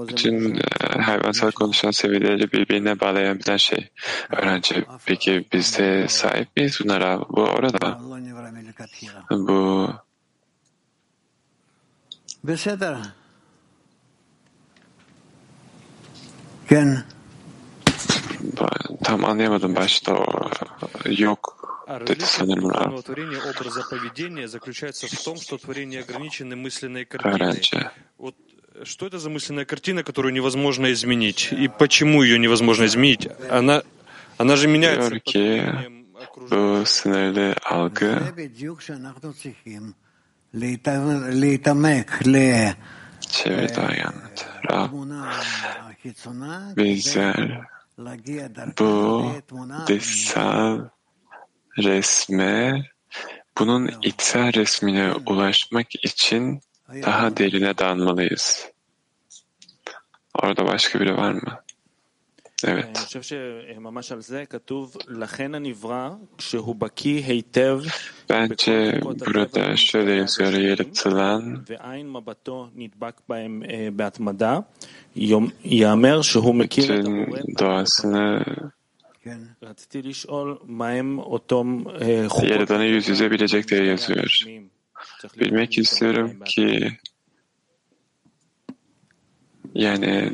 L: bütün hayvansal konuşan seviyeleri birbirine bağlayabilen şey. Öğrenci, peki biz de sahip miyiz bunlara? Bu orada. Bu Там он я думаю, что э, йог а Различие творения образа поведения заключается в том,
O: что творение ограничены мысленной картиной. Вот э, что это за мысленная картина, которую невозможно изменить? И почему ее невозможно изменить? Она, она же меняется.
L: Все э, это. Bizler bu dışsal resme, bunun içsel resmine ulaşmak için daha derine dalmalıyız. Orada başka biri var mı? Evet. Bence burada şöyle yazıyor yaratılan bütün doğasını Yaradan'ı yüz yüze bilecek diye yazıyor. Bilmek istiyorum ki yani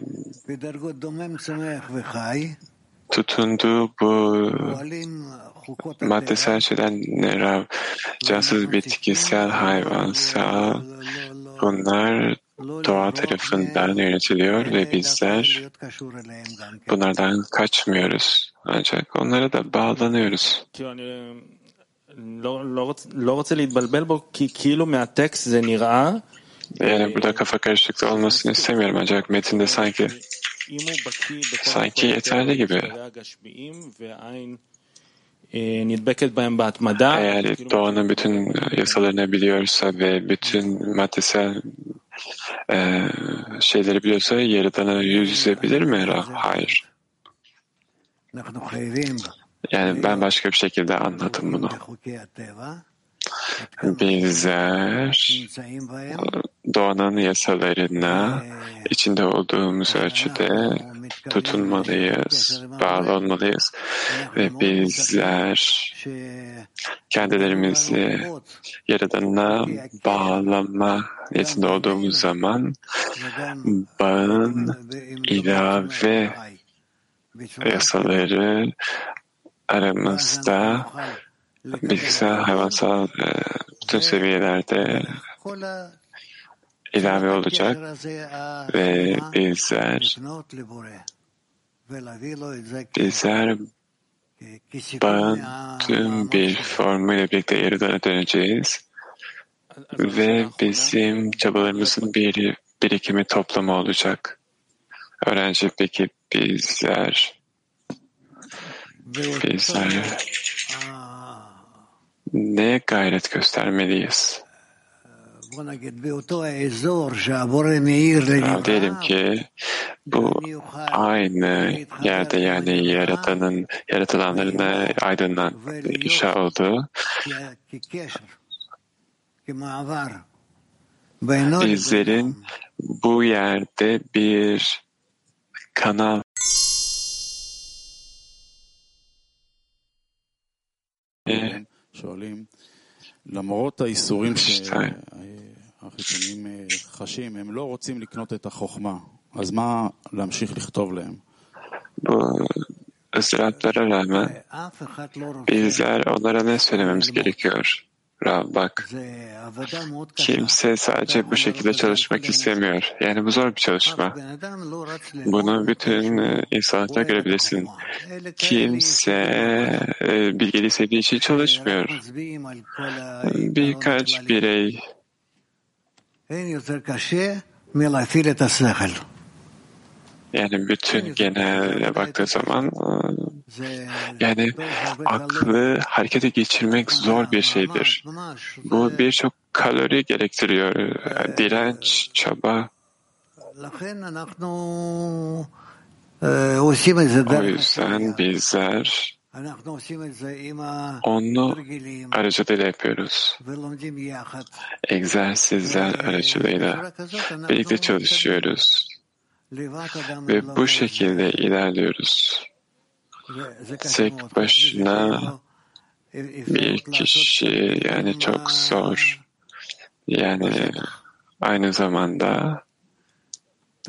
L: tutunduğu bu maddesel şeyden ne cansız bitkisel hayvansal bunlar doğa tarafından yönetiliyor ve bizler bunlardan kaçmıyoruz. Ancak onlara da bağlanıyoruz. Yani burada kafa karışıklığı olmasını istemiyorum ancak metinde sanki sanki yeterli gibi. Eğer doğanın bütün yasalarını biliyorsa ve bütün maddesel e, şeyleri biliyorsa Yaradan'a yüz yüzebilir mi? Hayır. Yani ben başka bir şekilde anladım bunu. Bizler doğanın yasalarına içinde olduğumuz ölçüde tutunmalıyız, bağlı olmalıyız ve bizler kendilerimizi Yaradan'a bağlama niyetinde olduğumuz zaman bağın ilave yasaları aramızda bilgisayar, hayvansal bütün seviyelerde ilave olacak ve bizler bizler bağın tüm bir formuyla birlikte Yaradan'a döneceğiz. Ve bizim çabalarımızın bir birikimi toplamı olacak. Öğrenci peki bizler bizler neye gayret göstermeliyiz? Diyelim ki bu aynı yerde yani yaratanın yaratılanların aydınlan inşa olduğu bizlerin bu yerde bir kanal
P: למרות האיסורים שהחיצוניים חשים, הם לא רוצים לקנות את החוכמה, אז מה להמשיך לכתוב
L: ıstıraplara rağmen bizler onlara ne söylememiz gerekiyor? Rab bak, kimse sadece bu şekilde çalışmak istemiyor. Yani bu zor bir çalışma. Bunu bütün insanlıkta görebilirsin. Kimse e, bilgeliği sevdiği için çalışmıyor. Birkaç birey. Yani bütün genele baktığı zaman yani aklı harekete geçirmek zor bir şeydir. Bu birçok kalori gerektiriyor. Direnç, çaba. O yüzden bizler onu aracılığıyla yapıyoruz. Egzersizler aracılığıyla birlikte çalışıyoruz. Ve bu şekilde ilerliyoruz. Tek başına bir kişi yani çok zor. Yani aynı zamanda